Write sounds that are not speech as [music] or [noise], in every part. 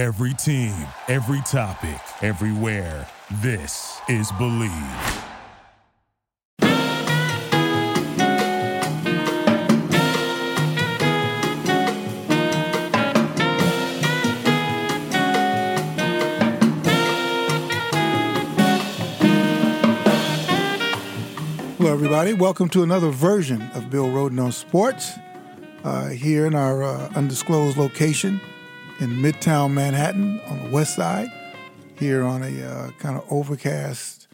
Every team, every topic, everywhere. This is Believe. Hello, everybody. Welcome to another version of Bill Rhoden on Sports uh, here in our uh, undisclosed location in Midtown Manhattan on the west side, here on a uh, kind of overcast,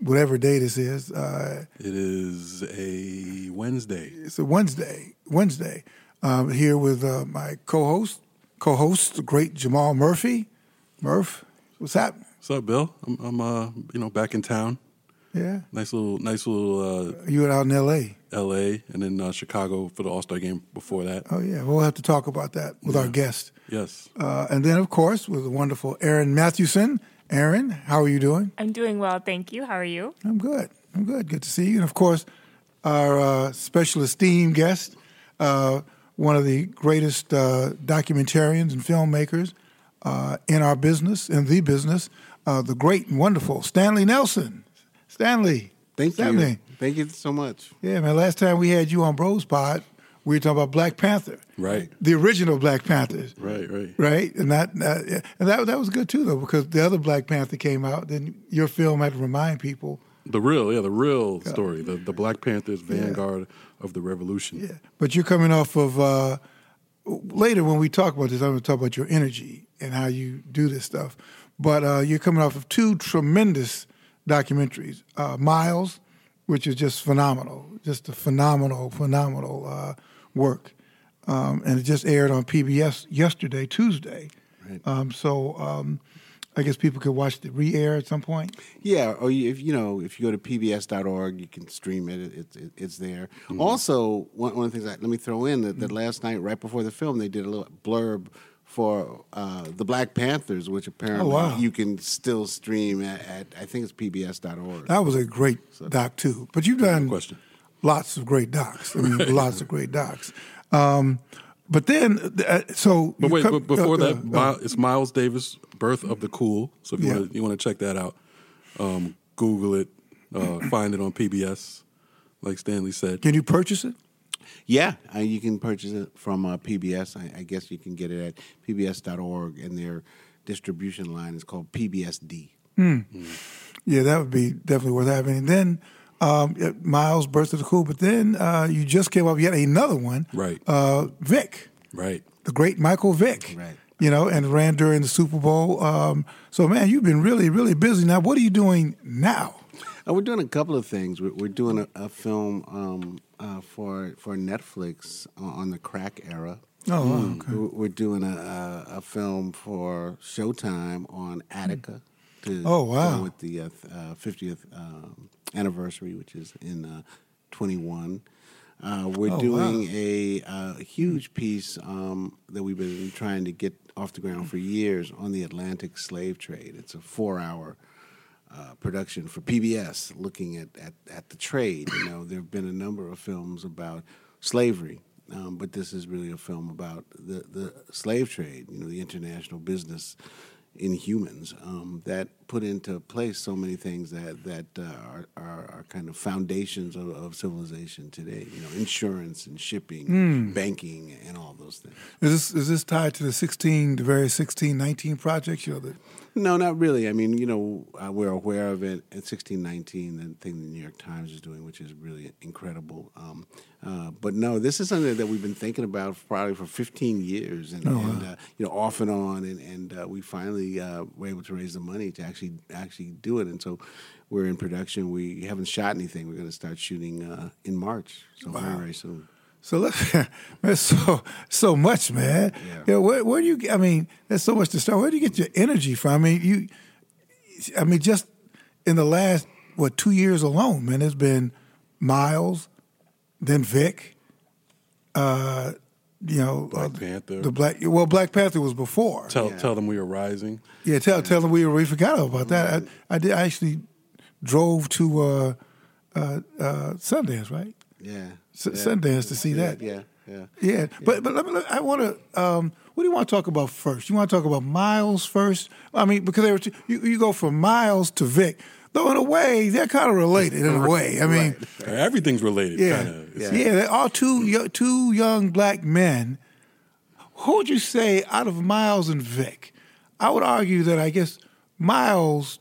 whatever day this is. Uh, It is a Wednesday. it's a Wednesday, Wednesday, um, here with uh, my co-host, co-host, the great Jamal Murphy. Murph, what's happening? What's up, Bill? I'm, I'm uh, you know, back in town. Yeah, Nice little, nice little you were out in L.A. L.A. and then uh, Chicago for the All Star game before that. Oh yeah, we'll have to talk about that with our guest. Yes, Uh, and then, of course, with the wonderful Aaron Mathewson. Aaron, how are you doing? I'm doing well, thank you. How are you? I'm good. I'm good. Good to see you. And of course, our uh, special esteemed guest, uh, one of the greatest uh, documentarians and filmmakers uh, in our business, in the business, uh, the great and wonderful Stanley Nelson. Stanley. Thank Stanley. you. Thank you so much. Yeah, man. Last time we had you on Bros Pod, we were talking about Black Panther. Right. The original Black Panthers. right, right. right? And that, that yeah. and that that was good too, though, because the other Black Panther came out. Then your film had to remind people, The real, yeah, the real story. The the Black Panthers vanguard of the revolution. yeah. But you're coming off of uh, later when we talk about this. I'm going to talk about your energy and how you do this stuff. But uh, you're coming off of two tremendous documentaries, uh, Miles, which is just phenomenal, just a phenomenal, phenomenal uh, work, um, and it just aired on PBS yesterday, Tuesday. Um, so um, I guess people could watch the re-air at some point. Yeah, or if you know, if you go to pbs.org, you can stream it. It's it, it's there. Also, one, one of the things I, let me throw in that, that last night, right before the film, they did a little blurb for uh, the Black Panthers, which apparently wow. you can still stream at, at I think it's pbs.org. That was a great doc too. But you've done question. lots of great docs. I mean, lots of great docs. Um, but then, uh, so But wait, come- but before uh, that, uh, Mi- it's Miles Davis, Birth of the Cool. So if you Yeah. want to you want to check that out, um, Google it, uh, find it on PBS, like Stanley said. can you purchase it? Yeah, uh, you can purchase it from uh, PBS. I, I guess you can get it at pbs.org, and their distribution line is called PBSD. Yeah, that would be definitely worth having. And then um, Miles, Birth of the Cool. But then uh, you just came up yet another one, Right. Uh, Vick, Right. the great Michael Vick, Right. You know, and ran during the Super Bowl. Um, so, man, you've been really, really busy. Now, what are you doing now? Uh, we're doing a couple of things. We're, we're doing a, a film um, uh, for for Netflix on, the crack era. Oh, wow, okay. We're, doing a, a, a film for Showtime on Attica. To Oh, wow. with the uh, uh, 50th um, anniversary, which is in uh, 21. Uh, we're Oh, doing a, uh, huge piece um, that we've been trying to get off the ground for years on the Atlantic slave trade. It's a four-hour uh, production for PBS looking at, at, at the trade. You know, there have been a number of films about slavery, um, but this is really a film about the, the slave trade, you know, the international business in humans um, that put into place so many things that, that uh, are, are, are kind of foundations of, of civilization today, you know, insurance and shipping, banking, and all those things. Is this is this tied to the sixteen, the various 16, 19 projects? You know, that No, not really. I mean, you know, uh, we're aware of it. At sixteen nineteen, the thing the New York Times is doing, which is really incredible. Um, uh, but no, this is something that we've been thinking about probably for fifteen years, and, and uh, you know, off and on, and, and uh, we finally uh, were able to raise the money to actually actually do it. And so, we're in production. We haven't shot anything. We're going to start shooting uh, in March, so very very soon. So let's, [laughs] there's so so much, man. Yeah. You know, where, where do you? I mean, there's so much to start. Where do you get your energy from? I mean, you. I mean, just in the last what two years alone, man, it's been Miles, then Vick. Uh, you know, Black uh, Panther. The Black. Well, Black Panther was before. Tell tell them we are rising. Yeah, tell tell them we we forgot about that. I, I did. I actually drove to uh, uh, uh, Sundance, right? Yeah, S- yeah. Sundance to see Yeah, that. yeah. yeah. Yeah, but but let me, let- I want to. Um, what do you want to talk about first? You want to talk about Miles first? I mean, because they were t- you, you go from Miles to Vick, though in a way they're kind of related in a way. I mean, Everything's related, yeah, kind of. yeah, they're all two yo- two young black men. Who would you say out of Miles and Vick? I would argue that I guess Miles,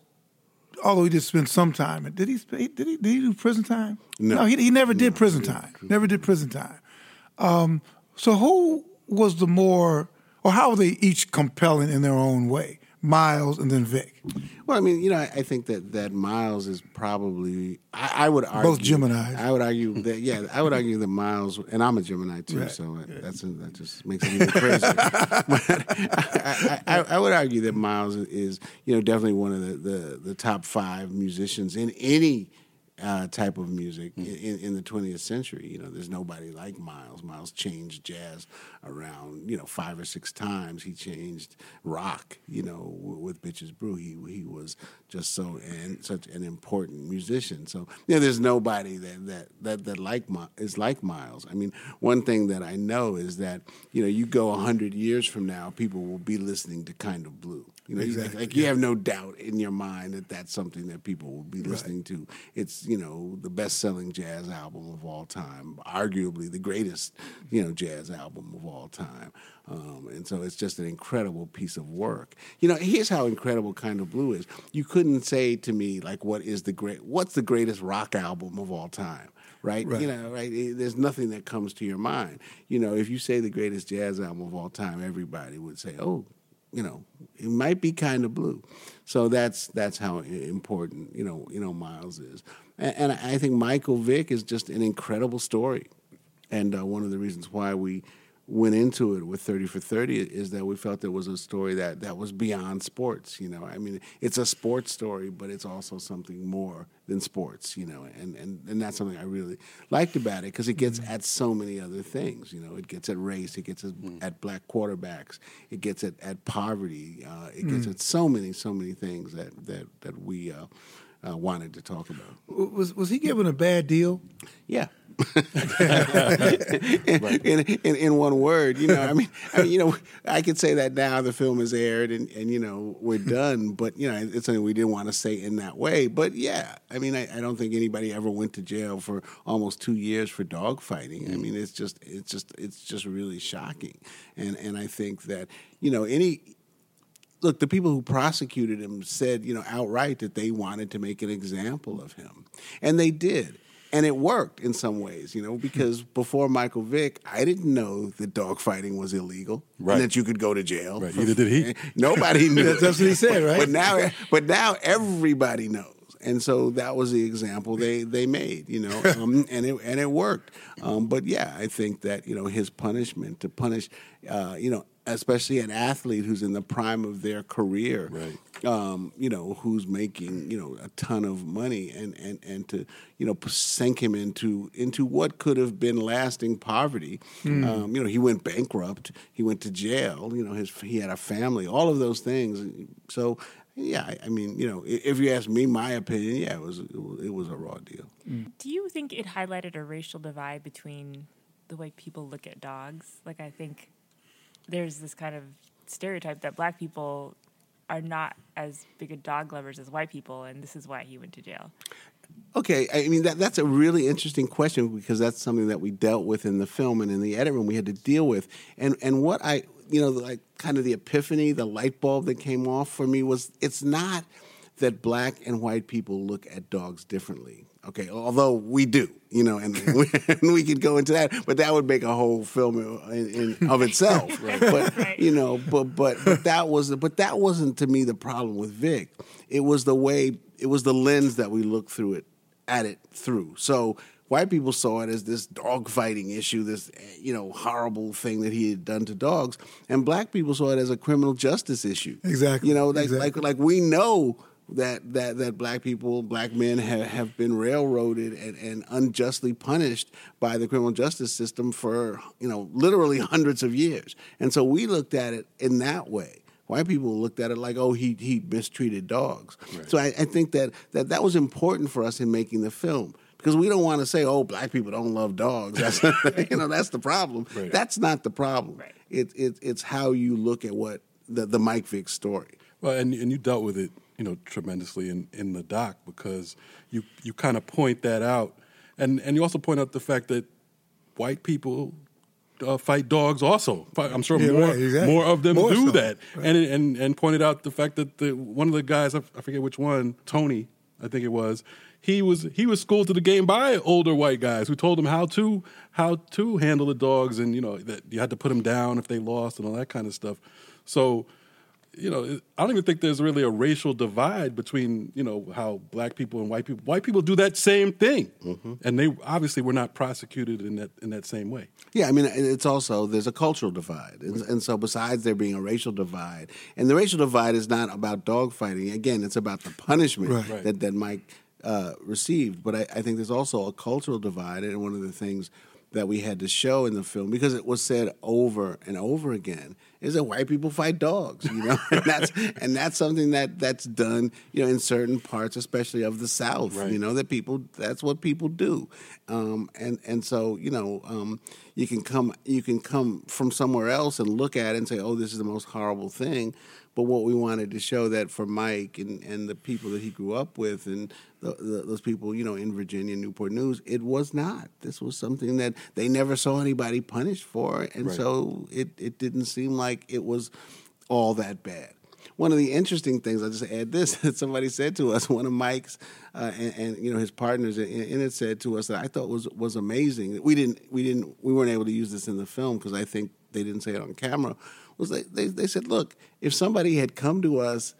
although he did spend some time, did he? Did he? Did he do prison time? No. he, he never did prison time. Never did prison time. Um, so who was the more, or how were they each compelling in their own way? Miles and then Vick. Well, I mean, you know, I, I think that that Miles is probably. I, I would argue Both Geminis. I would argue [laughs] that yeah, I would argue that Miles, and I'm a Gemini too, Right. so that's that just makes it even crazier. [laughs] I, I would argue that Miles is you know definitely one of the the, the top five musicians in any. Uh, type of music in, in the 20th century. You know, there's nobody like Miles. Miles changed jazz around, you know, five or six times. He changed rock, you know, w- with Bitches Brew. He he was just so and such an important musician. So yeah, there's nobody that that that that like Mi- is like Miles. I mean, one thing that I know is that you know, you go hundred years from now, people will be listening to Kind of Blue. You know, Exactly, like you have no doubt in your mind that that's something that people will be listening to. It's you know the best-selling jazz album of all time, arguably the greatest you know jazz album of all time, um, and so it's just an incredible piece of work. You know, here's how incredible Kind of Blue is. You couldn't say to me like, what is the great? What's the greatest rock album of all time? Right? Right. You know, right? There's nothing that comes to your mind. You know, if you say the greatest jazz album of all time, everybody would say, "Oh, you know, it might be kind of blue. So that's that's how important you know you know Miles is, and, and I think Michael Vick is just an incredible story, and uh, one of the reasons why we went into it with 30 for 30 is that we felt it was a story that, that was beyond sports you know? I mean it's a sports story but it's also something more than sports you know? And, and, and that's something i really liked about it because it gets at so many other things you know? It gets at race it gets at, at black quarterbacks it gets at, at poverty uh, it gets at so many so many things that that, that we uh, uh, wanted to talk about. Was was he given a bad deal? yeah. [laughs] in, in, in one word, you know, I mean, I mean, you know, I could say that now the film is aired and, and you know we're done, but you know it's something we didn't want to say in that way. But yeah, I mean, I, I don't think anybody ever went to jail for almost two years for dog fighting. I mean, it's just it's just it's just really shocking, and and I think that you know any look, the people who prosecuted him said, you know, outright that they wanted to make an example of him. And they did. And it worked in some ways, you know, because before Michael Vick, I didn't know that dogfighting was illegal Right. and that you could go to jail. Right, neither did he. [laughs] Nobody knew. That's- what he said, right? But now, but now everybody knows. And so that was the example they, they made, you know, um, [laughs] and it and it worked. Um, but yeah, I think that you know his punishment to punish, uh, you know, especially an athlete who's in the prime of their career, Right. um, you know, who's making you know a ton of money, and and and to you know sink him into into what could have been lasting poverty. Um, you know, he went bankrupt, he went to jail. You know, his he had a family, all of those things. So. Yeah, I, I mean, you know, if you ask me my opinion, yeah, it was it was, it was a raw deal. Do you think it highlighted a racial divide between the way people look at dogs? Like, I think there's this kind of stereotype that black people are not as big a dog lovers as white people, and this is why he went to jail. Okay, I mean that that's a really interesting question because that's something that we dealt with in the film and in the edit room we had to deal with. And and what I you know like kind of the epiphany, the light bulb that came off for me was it's not that black and white people look at dogs differently. Okay, although we do, you know, and [laughs] we, and we could go into that, but that would make a whole film in, in of itself. [laughs] But Right. you know, but but but that was but that wasn't to me the problem with Vick. It was the way it was the lens that we looked through it at it through. So white people saw it as this dog fighting issue, this you know horrible thing that he had done to dogs, and black people saw it as a criminal justice issue. Exactly, You know, like exactly. like like we know that that that black people, black men have, have been railroaded and, and unjustly punished by the criminal justice system for you know literally [laughs] hundreds of years, and so we looked at it in that way. White people looked at it like, oh, he he mistreated dogs. So I, I think that, that that was important for us in making the film because we don't want to say, "Oh, black people don't love dogs." That's [laughs] [laughs] you know that's the problem. Right. That's not the problem. Right. It, it it's how you look at what the the Mike Vick story. Well, and and you dealt with it, you know, tremendously in, in the doc because you you kind of point that out, and and you also point out the fact that white people uh, fight dogs. Also, I'm sure Yeah, more right, exactly. more of them More do so. that, and and and pointed out the fact that the one of the guys I I forget which one, Tony, I think it was. He was he was schooled to the game by older white guys who told him how to how to handle the dogs and you know that you had to put them down if they lost and all that kind of stuff. So you know, I don't even think there's really a racial divide between, you know, how black people and white people. White people do that same thing, and they obviously were not prosecuted in that in that same way. Yeah, I mean, it's also there's a cultural divide, and, and so besides there being a racial divide, and the racial divide is not about dogfighting. Again, it's about the punishment Right. Right. that that Mike uh, received. But I, I think there's also a cultural divide, and one of the things that we had to show in the film because it was said over and over again is that white people fight dogs, you know, [laughs] and that's and that's something that that's done, you know, in certain parts, especially of the South, Right. you know, that people that's what people do, um, and and so you know, um, you can come you can come from somewhere else and look at it and say, oh, this is the most horrible thing. But what we wanted to show that for Mike and, and the people that he grew up with and the, the, those people, you know, in Virginia, Newport News, it was not. This was something that they never saw anybody punished for, and Right. so it, it didn't seem like it was all that bad. One of the interesting things, I'll just add this, [laughs] that somebody said to us, one of Mike's uh, and, and you know his partners in, in it said to us that I thought was was amazing. We didn't we didn't we weren't able to use this in the film because I think they didn't say it on camera. Was they, they they said, look, if somebody had come to us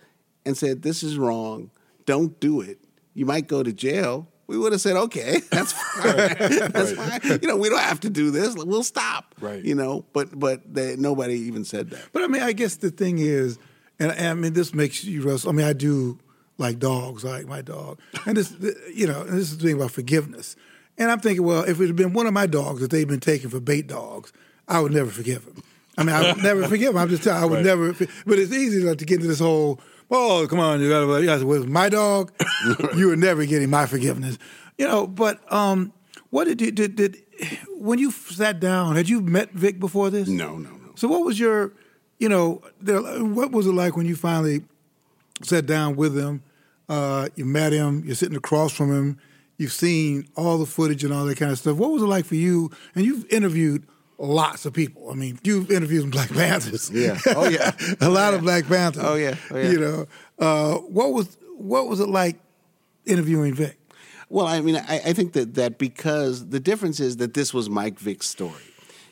and said this is wrong, don't do it, you might go to jail. We would have said, okay, [laughs] that's fine. [laughs] that's fine. You know, we don't have to do this. We'll stop. Right. You know, but but they, nobody even said that. But I mean, I guess the thing is, and, and I mean, this makes you wrestle. I mean, I do like dogs, I like my dog, and this, you know, and this is the thing about forgiveness. And I'm thinking, well, if it had been one of my dogs that they'd been taken for bait dogs, I would never forgive him. I mean, I would never [laughs] forgive him. I'm just telling. I would Right. never. But it's easy like, to get into this whole. Oh, come on! You got to. Yeah, well, my dog. [laughs] you were never getting my forgiveness. You know, but um, what did you did, did when you sat down? Had you met Vick before this? No, no, no. So what was your, you know, there, what was it like when you finally sat down with him? Uh, you met him. You're sitting across from him. You've seen all the footage and all that kind of stuff. What was it like for you? And you've interviewed lots of people. I mean, you've interviewed some Black Panthers. Yeah. [laughs] Oh, yeah. a lot of Black Panthers. Oh, yeah. Oh, yeah. You know, uh, what was what was it like interviewing Vick? Well, I mean, I, I think that, that because the difference is that this was Mike Vick's story.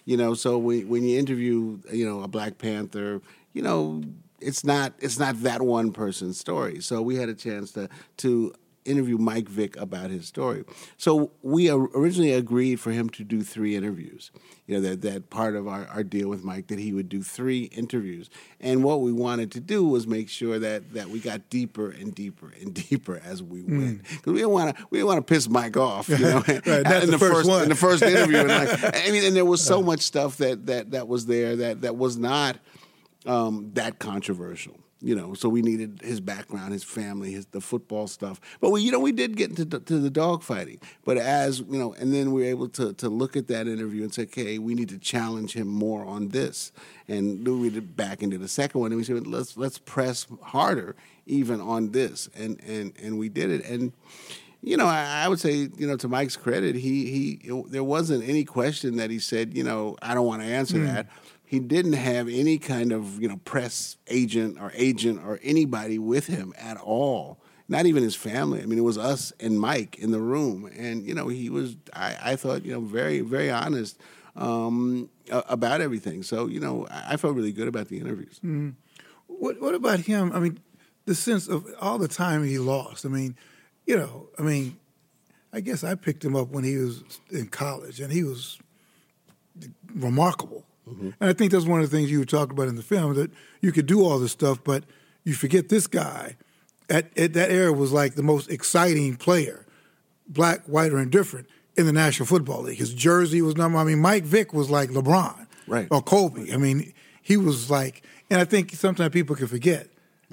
You know, so when, when you interview, you know, a Black Panther, you know, it's not it's not that one person's story. So we had a chance to to interview Mike Vick about his story. So we originally agreed for him to do three interviews. You know, that, that part of our, our deal with Mike that he would do three interviews. And what we wanted to do was make sure that that we got deeper and deeper and [laughs] deeper as we went. Because we didn't want to we didn't want to piss Mike off, you know. [laughs] Right, in the first one. in the first interview. And like, [laughs] I mean, and there was so much stuff that that that was there that that was not um, that controversial. You know, so we needed his background, his family, his the football stuff. But we, you know, we did get into the, to the dog fighting. But as you know, and then we were able to to look at that interview and say, okay, we need to challenge him more on this. And then we did back into the second one, and we said, let's let's press harder even on this. And and and we did it. And you know, I, I would say, you know, to Mike's credit, he he there wasn't any question that he said, you know, I don't want to answer hmm. that. He didn't have any kind of you know press agent or agent or anybody with him at all. Not even his family. I mean, it was us and Mike in the room, and you know, he was. I, I thought, you know, very very honest um, about everything. So, you know, I, I felt really good about the interviews. What What about him? I mean, the sense of all the time he lost. I mean, you know, I mean, I guess I picked him up when he was in college, and he was remarkable. Mm-hmm. And I think that's one of the things you talked about in the film that you could do all this stuff, but you forget this guy. At, at that era was like the most exciting player, black, white, or indifferent, in the National Football League. His jersey was number. I mean, Mike Vick was like LeBron, Right. or Kobe. I mean, he was like, and I think sometimes people can forget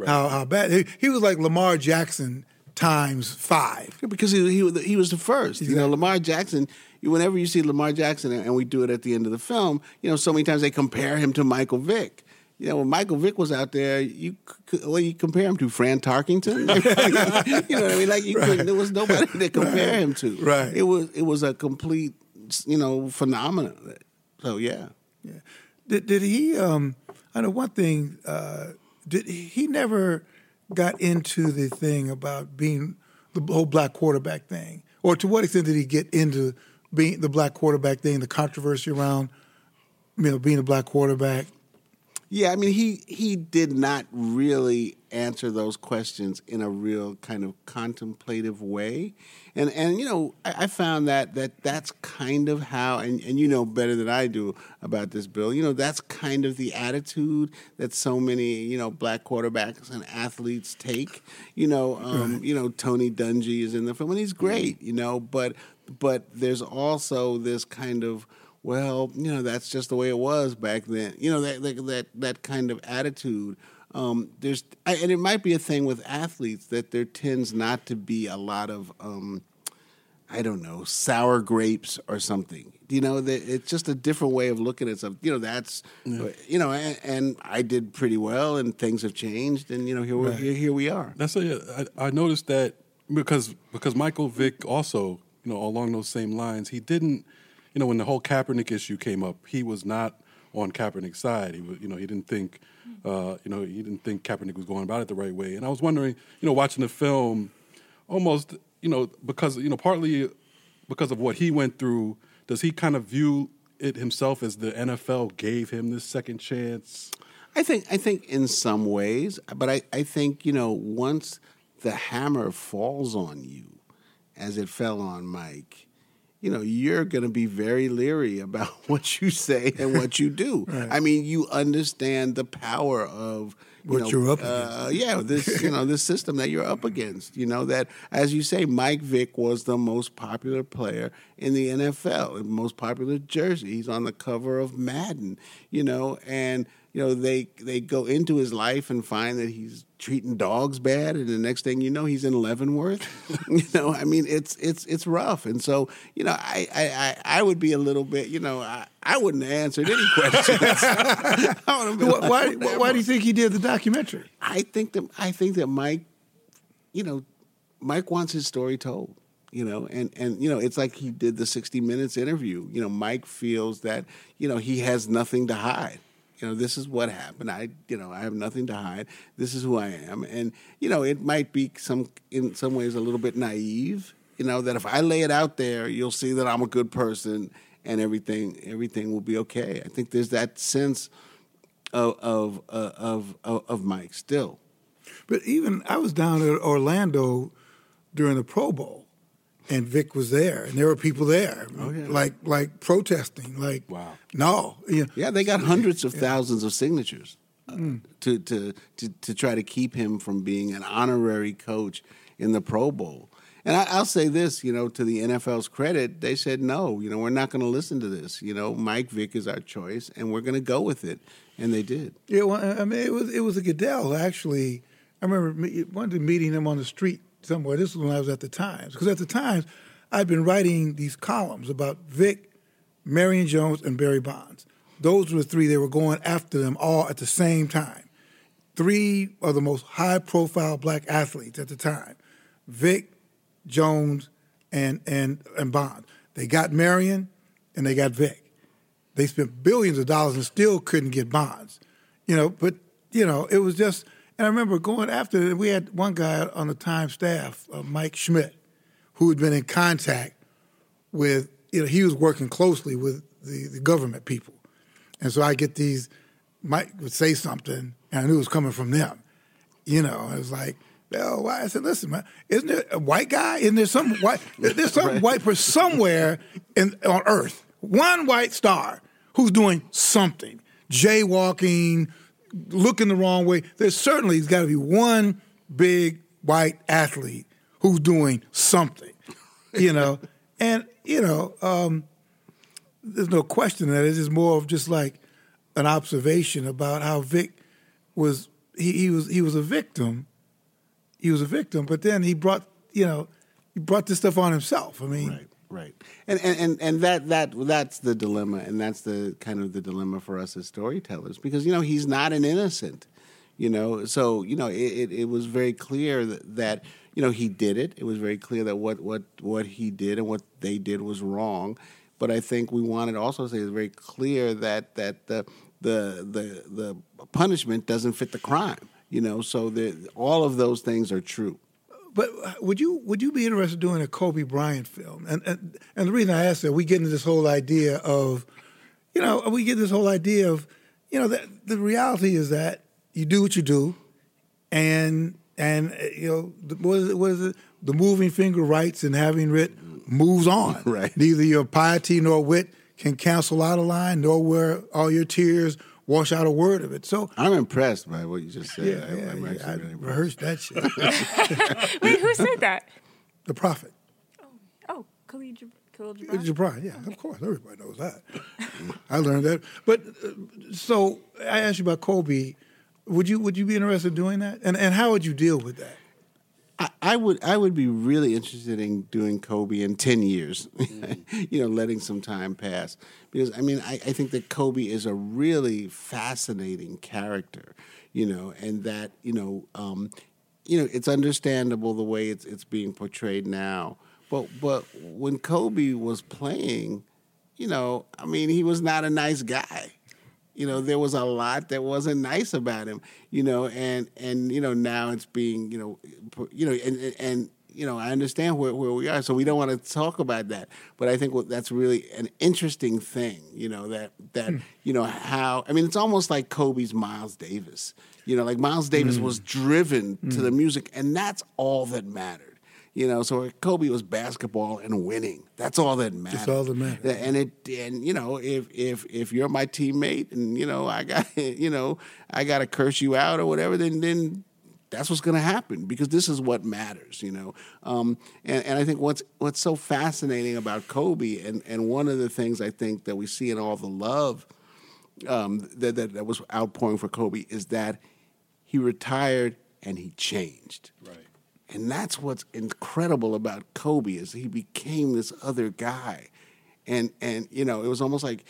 how how bad he, he was like Lamar Jackson times five. because he he, was- he was the first. You know, Lamar Jackson. Whenever you see Lamar Jackson, and we do it at the end of the film, you know, so many times they compare him to Michael Vick. You know, when Michael Vick was out there, you what do you compare him to? Fran Tarkenton? [laughs] [laughs] you know what I mean? Like you couldn't, there was nobody to compare him to. Right. It was it was a complete, you know, phenomenon. So yeah. Yeah. Did did he? Um, I know one thing. Uh, did he never got into the thing about being the whole black quarterback thing, or to what extent did he get into being the black quarterback thing, the controversy around, you know, being a black quarterback? Yeah, I mean, he he did not really answer those questions in a real kind of contemplative way, and and you know, I, I found that that that's kind of how, and and you know better than I do about this, Bill. You know, that's kind of the attitude that so many you know black quarterbacks and athletes take. You know, [laughs] um, you know, Tony Dungy is in the film, and he's great. You know, but but there's also this kind of well, you know, that's just the way it was back then. You know, that that that, that kind of attitude. Um, there's, I, and it might be a thing with athletes that there tends not to be a lot of, um, I don't know, sour grapes or something. You know, that it's just a different way of looking at something. You know, that's, you know, and, and I did pretty well, and things have changed, and you know, here we here, here we are. That's a, I, I noticed that because because Michael Vick also, you know, along those same lines, he didn't, you know, when the whole Kaepernick issue came up, he was not on Kaepernick's side. He was, you know, he didn't think, uh, you know, he didn't think Kaepernick was going about it the right way. And I was wondering, you know, watching the film, almost, you know, because you know, partly because of what he went through, does he kind of view it himself as the NFL gave him this second chance? I think I think in some ways, but I, I think, you know, once the hammer falls on you, as it fell on Mike, you know, you're gonna be very leery about [laughs] what you say and what you do. [laughs] I mean, you understand the power of you What know, you're up uh, yeah, this you know this system that you're up against. You know that, as you say, Mike Vick was the most popular player in the NFL, the most popular jersey. He's on the cover of Madden. You know, and you know they they go into his life and find that he's treating dogs bad, and the next thing you know, he's in Leavenworth. [laughs] [laughs] you know, I mean, it's it's it's rough, and so you know, I I I, I would be a little bit, you know, I, I wouldn't have answered any [laughs] questions. Why, why, why do you think he did the documentary? I think that I think that Mike, you know, Mike wants his story told. You know, and and you know, it's like he did the sixty minutes interview. You know, Mike feels that you know he has nothing to hide. You know, this is what happened. I, you know, I have nothing to hide. This is who I am, and you know, it might be some in some ways a little bit naive. You know, that if I lay it out there, you'll see that I'm a good person, and everything everything will be okay. I think there's that sense of of of of, of Mike still. But even I was down at Orlando during the Pro Bowl, and Vick was there, and there were people there, like like protesting, like Wow. no, know, Yeah, they got hundreds of thousands of signatures uh, to, to to to try to keep him from being an honorary coach in the Pro Bowl. And I, I'll say this, you know, to the NFL's credit, they said no. You know, we're not going to listen to this. You know, Mike Vick is our choice, and we're going to go with it, and they did. Yeah, well, I mean, it was it was a Goodell actually. I remember one day meeting him on the street somewhere. This was when I was at the Times, because at the Times I'd been writing these columns about Vick, Marion Jones, and Barry Bonds. Those were the three. They were going after them all at the same time. Three of the most high-profile black athletes at the time: Vick, Jones, and and and Bonds. They got Marion, and they got Vick. They spent billions of dollars and still couldn't get bonds. You know, but you know, it was just. And I remember going after. It, we had one guy on the Times staff, uh, Mike Schmidt, who had been in contact with. You know, he was working closely with the, the government people, and so I get these. Mike would say something, and I knew it was coming from them. You know, it was like, oh, why? I said, listen, man, isn't there a white guy? Isn't there some [laughs] white? There's some white person somewhere in, on Earth, one white star who's doing something, jaywalking, looking the wrong way. There's certainly has got to be one big white athlete who's doing something, you [laughs] know, and you know, um, there's no question that it is more of just like an observation about how Vick was he, he was he was a victim. He was a victim, but then he brought you know, he brought this stuff on himself. I mean, Right, right, and and and, and that that that's the dilemma, and that's the kind of the dilemma for us as storytellers, because you know he's not an innocent, you know. So you know it, it, it was very clear that, that you know he did it. It was very clear that what what what he did and what they did was wrong. But I think we wanted also to say it's very clear that that the the the the punishment doesn't fit the crime, you know. So the, all of those things are true. But would you would you be interested in doing a Kobe Bryant film? And and, and the reason I ask that, we get into this whole idea of, you know, we get this whole idea of, you know, that the reality is that you do what you do, and and uh, you know, the, what is it? What is it? The moving finger writes, and having writ moves on. [laughs] Right. Neither your piety nor wit can cancel out a line, nor where all your tears wash out a word of it. So. I'm impressed by what you just said. Yeah, I, yeah, I'm yeah. actually I really impressed. rehearsed that shit. [laughs] Wait, who said that? the prophet. Oh, Khalid Gib- Khalil Uh, Gibran. Gibran, yeah, of course, everybody knows that. I learned that. But uh, so I asked you about Kobe. Would you would you be interested in doing that? And and how would you deal with that? I, I would I would be really interested in doing Kobe in ten years, [laughs] you know, letting some time pass. Because I mean I, I think that Kobe is a really fascinating character, you know, and that you know um, you know it's understandable the way it's it's being portrayed now, but but when Kobe was playing, you know, I mean he was not a nice guy you know there was a lot that wasn't nice about him you know and and you know now it's being you know you know and and, you know i understand where, where we are so we don't want to talk about that. But i think that's really an interesting thing you know that that hmm. you know how i mean it's almost like kobe's miles davis you know like miles davis hmm. was driven to the hmm. music and that's all that mattered you know, so Kobe was basketball and winning. That's all that matters. all that matters. And it and you know, if if if you're my teammate and you know I got [laughs] you know I got to curse you out or whatever, then then that's what's going to happen because this is what matters, you know. Um, and, and I think what's what's so fascinating about Kobe, and, and one of the things I think that we see in all the love um, that, that that was outpouring for Kobe is that he retired and he changed. Right. And that's what's incredible about Kobe is he became this other guy. And and you know, it was almost like,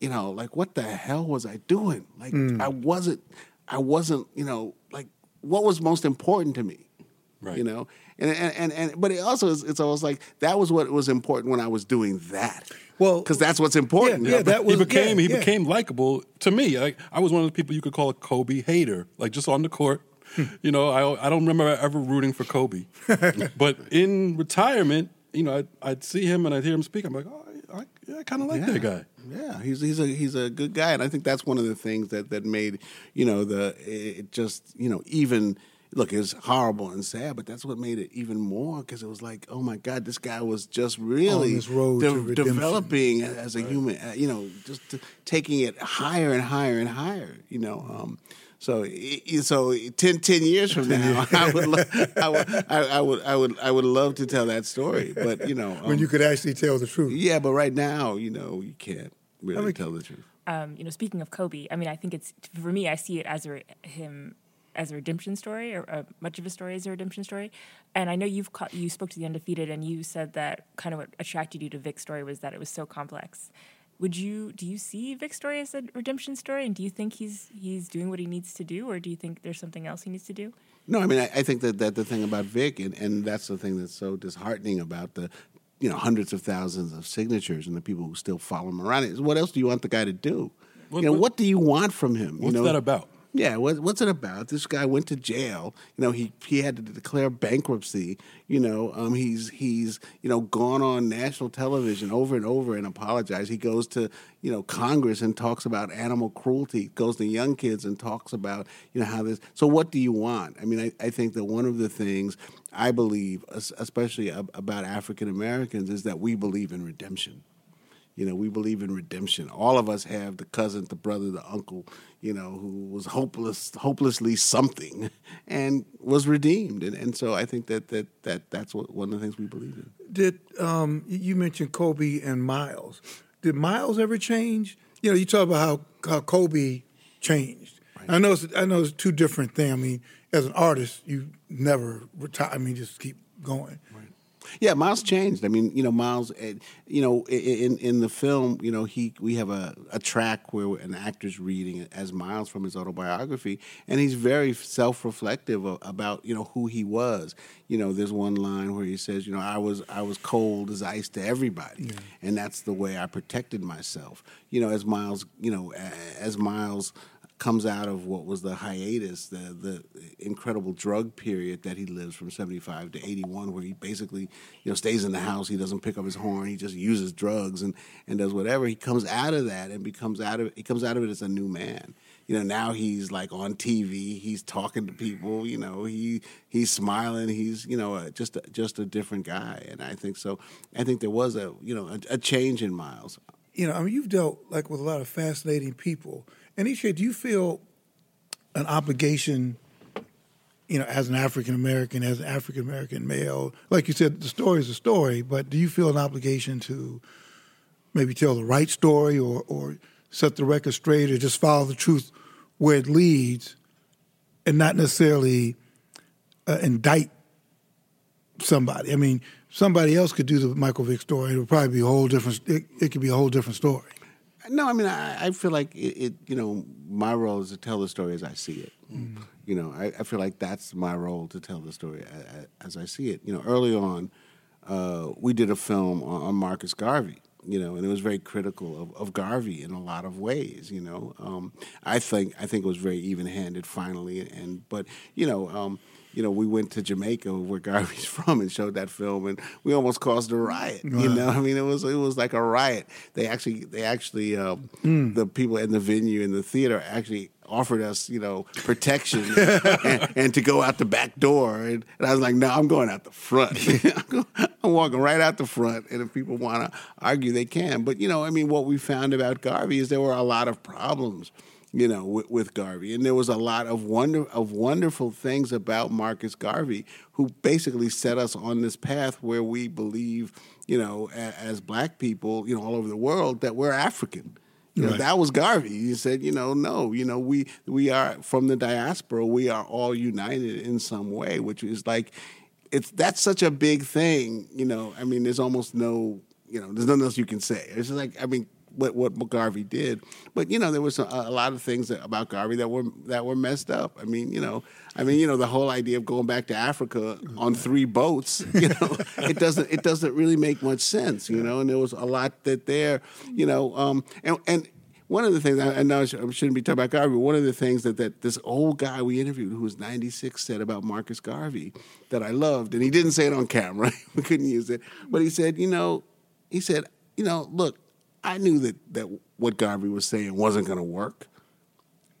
you know, like what the hell was I doing? Like mm. I wasn't I wasn't, you know, like what was most important to me? Right. You know? And and and, and but it also is it's almost like that was what was important when I was doing that. Well, because that's what's important. yeah, that was- he became yeah, he yeah. became likable to me. I, I was one of the people you could call a Kobe hater, like just on the court. [laughs] you know, I I don't remember ever rooting for Kobe, [laughs] but in retirement, you know, I'd, I'd see him and I'd hear him speak. I'm like, oh, I, yeah, I kind of like that guy. Yeah, he's he's a he's a good guy, and I think that's one of the things that that made you know the it just you know even look it was horrible and sad, but that's what made it even more because it was like oh my god, this guy was just really this road to developing as a human, uh, you know, just to, taking it higher and higher and higher, you know. Um, so, i- i- so 10, 10 years from now, [laughs] I would, lo- I would, I, I would, I would, I would love to tell that story. But you know, when um, you could actually tell the truth. yeah, but right now, you know, you can't really mean- tell the truth. um, you know, speaking of Kobe, I mean, I think it's for me. I see it as a him as a redemption story, or uh, much of his story is a redemption story. And I know you've ca- you spoke to the undefeated, and you said that kind of what attracted you to Vick's story was that it was so complex. Would you do you see Vick's story as a redemption story, and do you think he's he's doing what he needs to do, or do you think there's something else he needs to do? No, I mean, I, I think that, that the thing about Vick, and, and that's the thing that's so disheartening about the, you know, hundreds of thousands of signatures and the people who still follow him around is what else do you want the guy to do? What- you know, what- what do you want from him? What's you know? that about? Yeah, what, what's it about? This guy went to jail. You know, he he had to declare bankruptcy. You know, um, he's he's you know gone on national television over and over and apologized. He goes to you know Congress and talks about animal cruelty. Goes to young kids and talks about you know how this. So what do you want? I mean, I, I think that one of the things I believe, especially about African Americans, is that we believe in redemption. You know, we believe in redemption. All of us have the cousin, the brother, the uncle, you know, who was hopeless, hopelessly something, [laughs] and was redeemed. And, and so I think that, that that that's what one of the things we believe in. Did um, you mentioned Kobe and Miles? Did Miles ever change? You know, you talk about how, how Kobe changed. I know it's, I know it's two different things. I mean, as an artist, you never retire. I mean, just keep going. Yeah, Miles changed. I mean, you know, Miles. eh, You know, in in the film, you know, he we have a, a track where an actor's reading as Miles from his autobiography, and he's very self reflective about you know who he was. You know, there's one line where he says, you know, I was I was cold as ice to everybody, and that's the way I protected myself. You know, as Miles, you know, as Miles comes out of what was the hiatus, the the incredible drug period that he lives from 75 to 81 where he basically, you know, stays in the house, he doesn't pick up his horn, he just uses drugs and and does whatever. He comes out of that and becomes out of he comes out of it as a new man. You know, now he's like on TV, he's talking to people, you know, he he's smiling, he's, you know, just a, just a different guy and I think so I think there was a, you know, a, a change in Miles. You know, I mean, you've dealt like with a lot of fascinating people. And Isha, do you feel an obligation, you know, as an African American, as an African American male? Like you said, the story is a story, but do you feel an obligation to maybe tell the right story or, or set the record straight or just follow the truth where it leads and not necessarily uh, indict somebody? I mean, somebody else could do the Michael Vick story. It would probably be a whole different, it, it could be a whole different story. No, I mean, I, I feel like it, it, you know, my role is to tell the story as I see it. You know, I, I feel like that's my role to tell the story as, as I see it. You know, early on, uh, we did a film on, on Marcus Garvey. You know, and it was very critical of, of Garvey in a lot of ways. You know, um, I think I think it was very even-handed finally, and but you know. Um, you know, we went to Jamaica where Garvey's [laughs] from and showed that film, and we almost caused a riot. You know, I mean, it was it was like a riot. They actually, they actually, um, the people in the venue in the theater actually offered us, you know, protection [laughs] and, and to go out the back door, and, and I was like, no, I'm going out the front. I'm [laughs] I'm walking right out the front, and if people want to argue, they can. But you know, I mean, what we found about Garvey is there were a lot of problems you know, with, with Garvey. And there was a lot of wonder of wonderful things about Marcus Garvey, who basically set us on this path where we believe, you know, a, as black people, you know, all over the world, that we're African. You know, Right. that was Garvey. He said, you know, no, you know, we we are from the diaspora. We are all united in some way, which is like, it's that's such a big thing. You know, I mean, there's almost no, you know, there's nothing else you can say. It's just like, I mean, what what Garvey did, but you know, there was a, a lot of things that, about Garvey that were that were messed up. I mean, you know, I mean, you know, the whole idea of going back to Africa on three boats, [laughs] you know, it doesn't it doesn't really make much sense, you know. And there was a lot that there, you know, um, and and one of the things I, know I shouldn't be talking about Garvey. One of the things that, that this old guy we interviewed, who was 96, said about Marcus Garvey that I loved, and he didn't say it on camera. [laughs] we couldn't use it, but he said, you know, he said, you know, look, I knew that that what Garvey was saying wasn't going to work.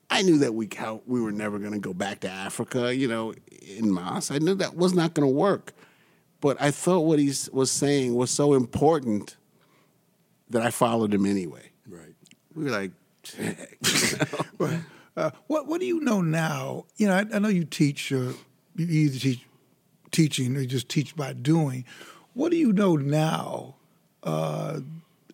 I knew that we how we were never going to go back to Africa, you know, in mass. I knew that was not going to work. But I thought what he was saying was so important that I followed him anyway. Right. We were like. [laughs] [laughs] Uh, what What do you know now? You know, I, I know you teach. Uh, you either teach teaching or you just teach by doing. What do you know now uh,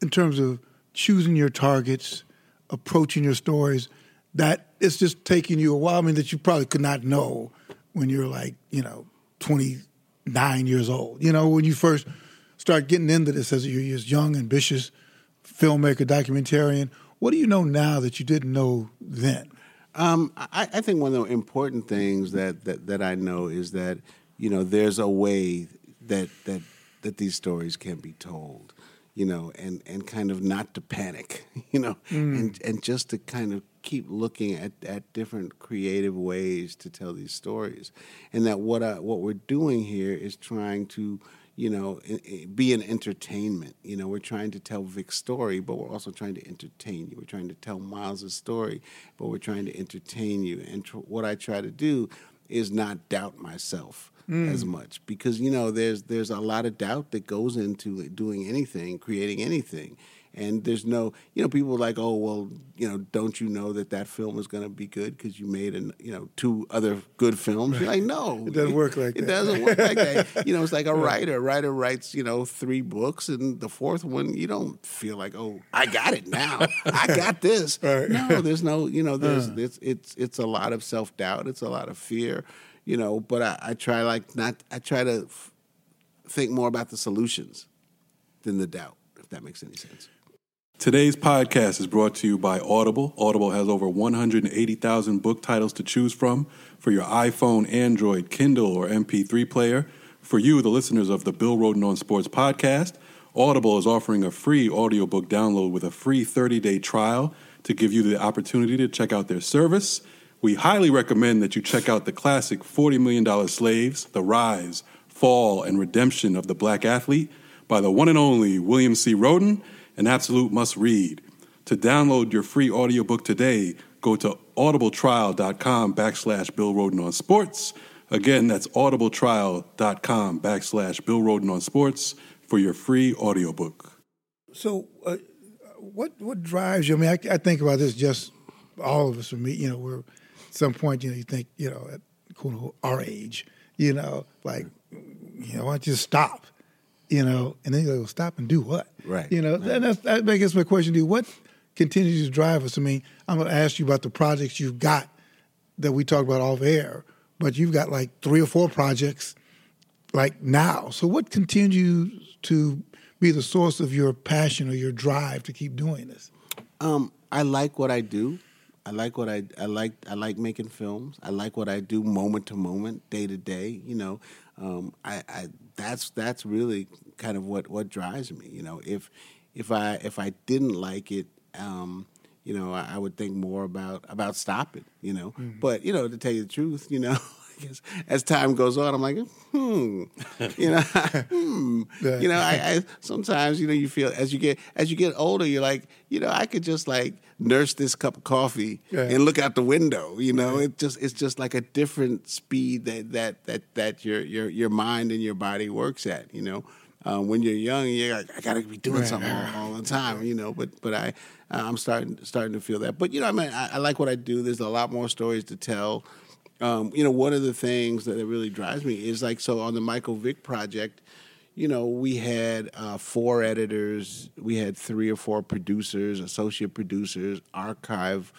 in terms of choosing your targets, approaching your stories? That it's just taking you a while. I mean, that you probably could not know when you're like, you know, twenty nine years old. You know, when you first start getting into this as you're this young, ambitious filmmaker, documentarian. What do you know now that you didn't know then? Um, I, I think one of the important things that, that, that I know is that you know there's a way that that that these stories can be told, you know, and, and kind of not to panic, [laughs] you know, mm. and and just to kind of keep looking at, at different creative ways to tell these stories, and that what I, what we're doing here is trying to you know, be an entertainment. You know, we're trying to tell Vick's story, but we're also trying to entertain you. We're trying to tell Miles's story, but we're trying to entertain you. And tr- what I try to do is not doubt myself as mm. much because you know there's there's a lot of doubt that goes into doing anything, creating anything. And there's no, you know, people are like, oh, well, you know, don't you know that that film is going to be good because you made, an, you know, two other good films? You're like, no, It doesn't work like it that. It doesn't work like that. [laughs] You know, it's like a writer. A writer writes, you know, three books, and the fourth one, you don't feel like, oh, I got it now. I [laughs] got this. Right. No, there's no, you know, there's uh. it's it's it's a lot of self doubt. It's a lot of fear, you know. But I, I try like not. I try to f- think more about the solutions than the doubt, if that makes any sense. Today's podcast is brought to you by Audible. Audible has over 180,000 book titles to choose from for your iPhone, Android, Kindle, or MP3 player. For you, the listeners of the Bill Rhoden on Sports podcast, Audible is offering a free audiobook download with a free 30 day trial to give you the opportunity to check out their service. We highly recommend that you check out the classic $40 Million Slaves, The Rise, Fall, and Redemption of the Black Athlete by the one and only William C. Rhoden, an absolute must read. To download your free audiobook today, go to audibletrial.com backslash Bill Rhoden on Sports. Again, that's audibletrial.com backslash Bill Rhoden on Sports for your free audiobook. So, uh, what what drives you? I mean, I, I, think about this. Just all of us, me, you know, we're some point, you know, you think, you know, at quote our age, you know, like, you know, why don't you stop, you know, and then you go stop and do what, right? You know, right. and that's, that I guess my question to you: What continues to drive us? I mean, I'm going to ask you about the projects you've got that we talked about off air, but you've got like three or four projects like now. So, what continues to be the source of your passion or your drive to keep doing this? Um, I like what I do. I like what I I like. I like making films. I like what I do moment to moment, day to day. You know, um, I, I that's that's really kind of what what drives me. You know, if if I if I didn't like it, um, you know, I, I, would think more about about stopping. You know, mm-hmm. but you know, to tell you the truth, you know. [laughs] as time goes on, I'm like, hmm, [laughs] you know, [laughs] hmm, you know. I, I, sometimes, you know, you feel as you get as you get older, you're like, you know, I could just like nurse this cup of coffee yeah. and look out the window. You know, it just it's just like a different speed that that that that your your your mind and your body works at. You know. Um, when you're young, you're like, I gotta be doing something all, all, the time, you know. But but I I'm starting starting to feel that. But you know, I mean, I, I, like what I do. There's a lot more stories to tell. Um, you know, one of the things that really drives me is like so on the Michael Vick project, you know, we had uh, four editors, we had three or four producers, associate producers, archive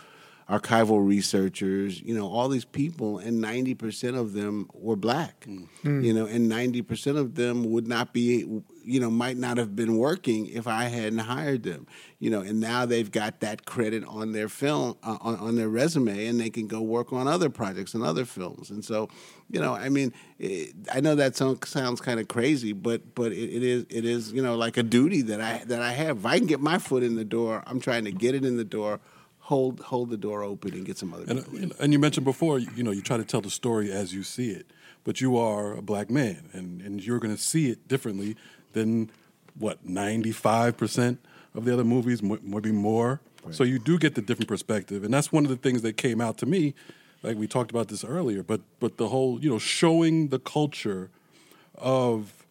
archival researchers, you know, all these people, and 90% of them were black, mm. you know, and 90% of them would not be, you know, might not have been working if I hadn't hired them, you know, and now they've got that credit on their film, uh, on, on their resume, and they can go work on other projects and other films. And so, you know, I mean, it, I know that sounds, sounds kind of crazy, but but it, it is it is you know like a duty that I that I have. If I can get my foot in the door, I'm trying to get it in the door hold hold the door open and get some other and, people. And you mentioned before, you know, you try to tell the story as you see it, but you are a black man, and and you're going to see it differently than what ninety five percent of the other movies, maybe more. Right. So you do get the different perspective, and that's one of the things that came out to me. Like we talked about this earlier, but but the whole you know showing the culture of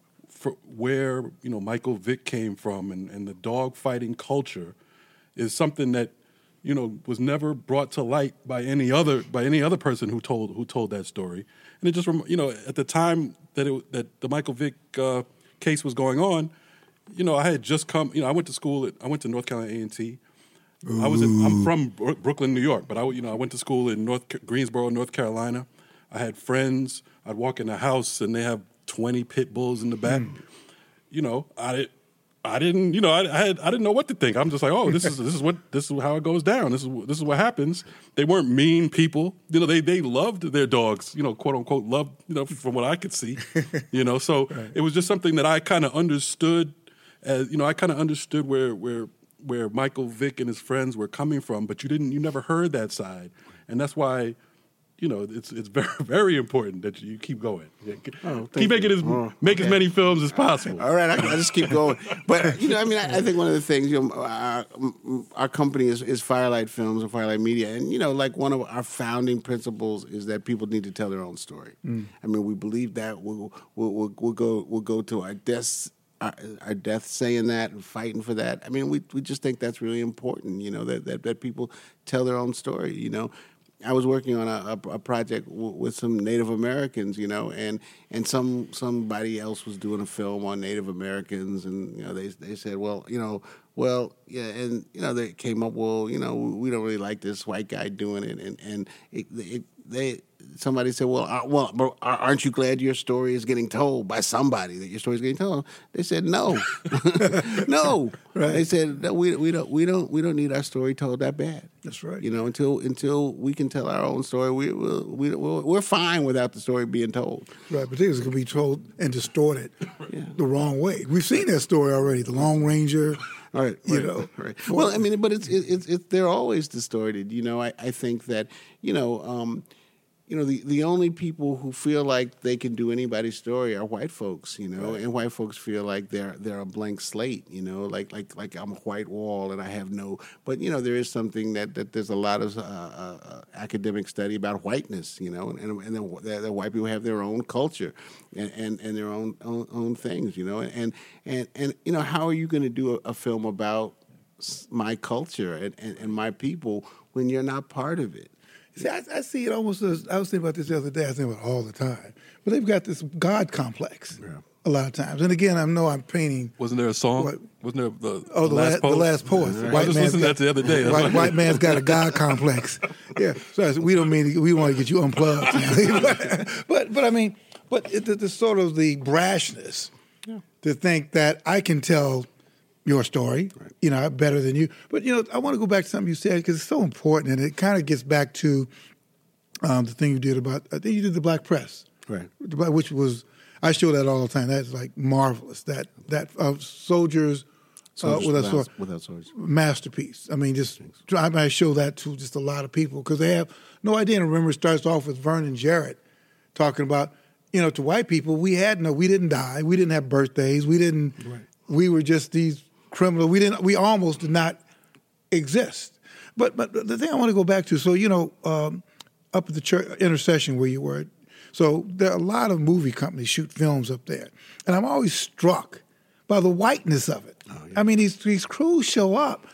where you know Michael Vick came from and, and the dog fighting culture is something that you know, was never brought to light by any other by any other person who told who told that story. And it just you know at the time that it that the Michael Vick uh, case was going on, you know, I had just come. You know, I went to school. At, I went to North Carolina A and T. I was in, I'm from Brooklyn, New York, but I you know I went to school in North Greensboro, North Carolina. I had friends. I'd walk in the house and they have 20 pit bulls in the back. Mm. You know, I I didn't, you know, I, I, had, I didn't know what to think. I'm just like, oh, this is this is what this is how it goes down. This is this is what happens. They weren't mean people, you know. They they loved their dogs, you know, quote unquote, loved, you know, from what I could see, [laughs] you know. So right. it was just something that I kind of understood, as you know, I kind of understood where where where Michael Vick and his friends were coming from, but you didn't, you never heard that side, and that's why you know, it's it's very [laughs] very important that you keep going. Oh, keep making as oh, make okay. as many films as possible. All right, I, I just keep going. But you know, I mean, I, I, think one of the things you know, our, our company is, is Firelight Films and Firelight Media, and you know, like one of our founding principles is that people need to tell their own story. Mm. I mean, we believe that we'll we'll, we'll, we'll go we'll go to our deaths our, our, death saying that and fighting for that. I mean, we we just think that's really important. You know that that, that people tell their own story. You know, I was working on a, a, a project w- with some Native Americans, you know, and and some somebody else was doing a film on Native Americans, and you know they they said, well, you know, well, yeah, and you know they came up, well, you know, we don't really like this white guy doing it, and and it, it, they somebody said, "Well, uh, well, but aren't you glad your story is getting told by somebody that your story is getting told?" They said, "No, [laughs] [laughs] no." Right. They said, "We we don't we don't we don't need our story told that bad." That's right. You know, until until we can tell our own story, we will we we're, we're fine without the story being told. Right, but things can be told and distorted [laughs] the wrong way. We've seen that story already. The Lone Ranger. Right, You right, know, right. Well, I mean, but it's it's it's they're always distorted. You know, I, I think that you know, um, you know, the the only people who feel like they can do anybody's story are white folks. You know, and white folks feel like they're they're a blank slate. You know, like like like I'm a white wall and I have no. But you know, there is something that that there's a lot of uh, uh, academic study about whiteness. You know, and and the, the white people have their own culture and and, and their own, own own things. You know, and and and you know, how are you going to do a, a film about my culture and, and, and my people when you're not part of it? See, I, I see it almost as I was thinking about this the other day. I think about it all the time. But they've got this God complex a lot of times. And again, I know I'm painting. Wasn't there a song? What? Wasn't there the, Oh, the, last, the last poet. I was listening to that the other day. White, white man's got a [laughs] God complex. Yeah, so I said, we don't mean we want to get you unplugged. [laughs] but but I mean, but it, the, the sort of the brashness to think that I can tell your story, you know, better than you. But you know, I want to go back to something you said because it's so important, and it kind of gets back to um, the thing you did about. I think you did the black press, Right. Which was I show that all the time. That's like marvelous. That that uh, soldiers. Uh, Soldiers with a without, sword without swords. masterpiece. I mean, just I, I show that to just a lot of people because they have no idea. And remember, it starts off with Vernon Jarrett talking about, you know, to white people, we had no, we didn't die, we didn't have birthdays, we didn't, we were just these criminals. We didn't, we almost did not exist. But but the thing I want to go back to, so you know, um, up at the church intercession where you were, so there are a lot of movie companies shoot films up there, and I'm always struck by the whiteness of it. I mean, these these crews show up,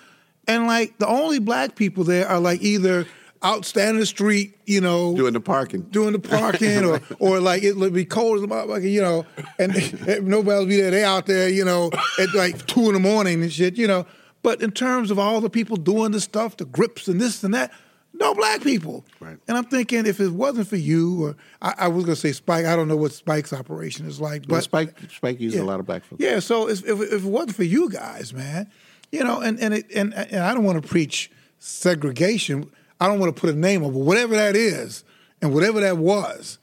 and like the only black people there are like either out standing in the street, you know, Doing the parking. doing the parking, or [laughs] or like it would be cold as a motherfucker, you know, and [laughs] nobody will be there. They out there, you know, at like two in the morning and shit, you know. But in terms of all the people doing the stuff, the grips and this and that, no black people. Right. And I'm thinking if it wasn't for you, or I, I was gonna say Spike. I don't know what Spike's operation is like, But but Spike Spike used yeah. a lot of black folks. Yeah, so if, if, if it wasn't for you guys, man, you know, and and it, and, and I don't want to preach segregation. I don't want to put a name on, but whatever that is, and whatever that was,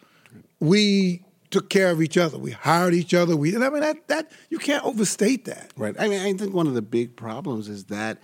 we took care of each other. We hired each other. We, and I mean that that you can't overstate that. Right. I mean, I think one of the big problems is that,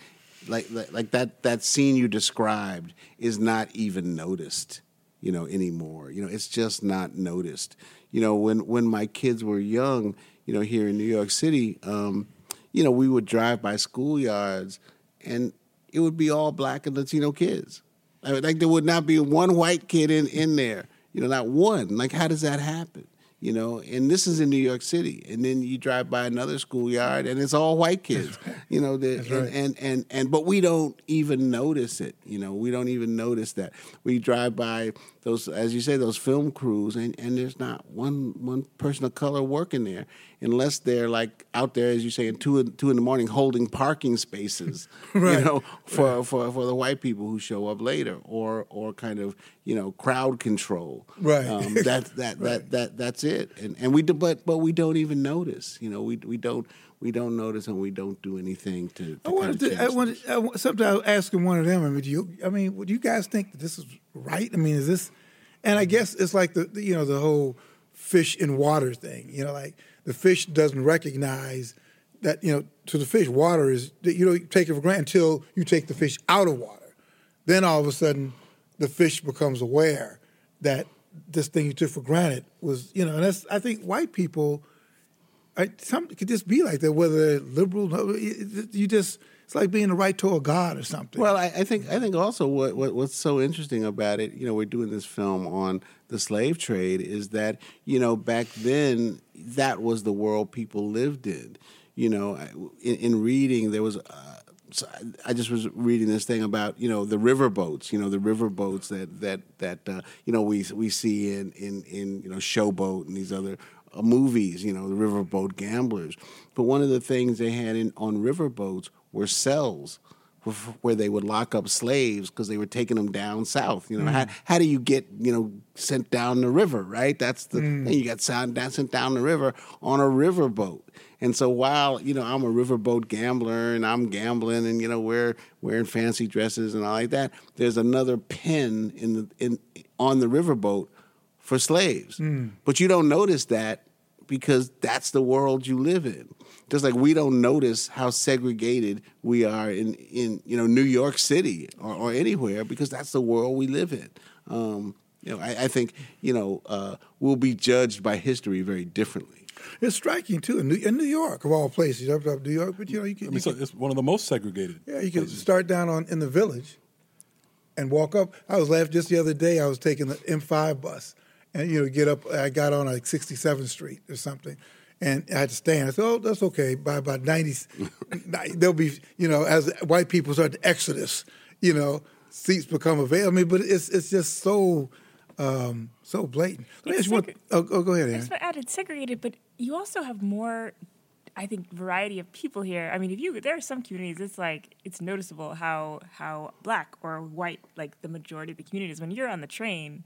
like, like, like that that scene you described is not even noticed, you know, anymore. You know, it's just not noticed. You know, when when my kids were young, you know, here in New York City, um, you know, we would drive by schoolyards, and it would be all black and Latino kids. I mean, like there would not be one white kid in in there. You know, not one. Like, how does that happen? You know, and this is in New York City, and then you drive by another schoolyard, and it's all white kids. You know, the, and, right. and and and but we don't even notice it. You know, we don't even notice that. We drive by those, as you say, those film crews, and, and there's not one one person of color working there, unless they're like out there, as you say, at two in, two in the morning, holding parking spaces. [laughs] Right. You know, for, for for the white people who show up later, or or kind of you know crowd control. Right. Um, [laughs] that that that that that's it. And and we do, but but we don't even notice. You know, we we don't we don't notice, and we don't do anything to. to I wanted kind of to. I wanted. I, something I was asking one of them. I mean, do you? I mean, would you guys think that this is right? I mean, is this? And I guess it's like the the, you know the whole fish in water thing. You know, like the fish doesn't recognize that you know to the fish water is you don't take it for granted until you take the fish out of water. Then all of a sudden, the fish becomes aware that this thing you took for granted was you know. And that's I think white people. I, some could just be like that, whether liberal. You just it's like being the right to a god or something. Well, I, I think I think also what, what what's so interesting about it, you know, we're doing this film on the slave trade, is that you know back then that was the world people lived in. You know, in, in reading there was. Uh, I- just was reading this thing about you know the river boats, you know the river boats that that that uh, you know we we see in in in you know Showboat and these other uh, movies, you know the riverboat gamblers. But one of the things they had in on riverboats were cells where they would lock up slaves because they were taking them down south. You know, mm. how, how do you get you know sent down the river? Right, that's the mm. thing. You got sent down, sent down the river on a riverboat. And so while you know I'm a riverboat gambler and I'm gambling and you know we're wearing fancy dresses and all like that, there's another pen in the in on the riverboat for slaves. Mm. But you don't notice that because that's the world you live in. Just like we don't notice how segregated we are in, in you know New York City or, or anywhere because that's the world we live in. Um, you know, I, I think you know uh, we'll be judged by history very differently. It's striking too in New, in New York of all places. Up, up New York, but you know you can, I mean, you so can- it's one of the most segregated. yeah you can places. start down on in the village, and walk up. I was laughing just the other day. I was taking the M5 bus, and you know get up. I got on like 67th Street or something, and I had to stand. I said, "Oh, that's okay." By about 90, [laughs] there'll be you know as white people start to exodus, you know seats become available. I mean, but it's it's just so. Um, so blatant. Let me It's ask you one- segre- oh, oh, go ahead, I just want to add it's segregated, but you also have more, I think, variety of people here. I mean, if you there are some communities, it's like it's noticeable how how black or white like the majority of the communities. When you're on the train,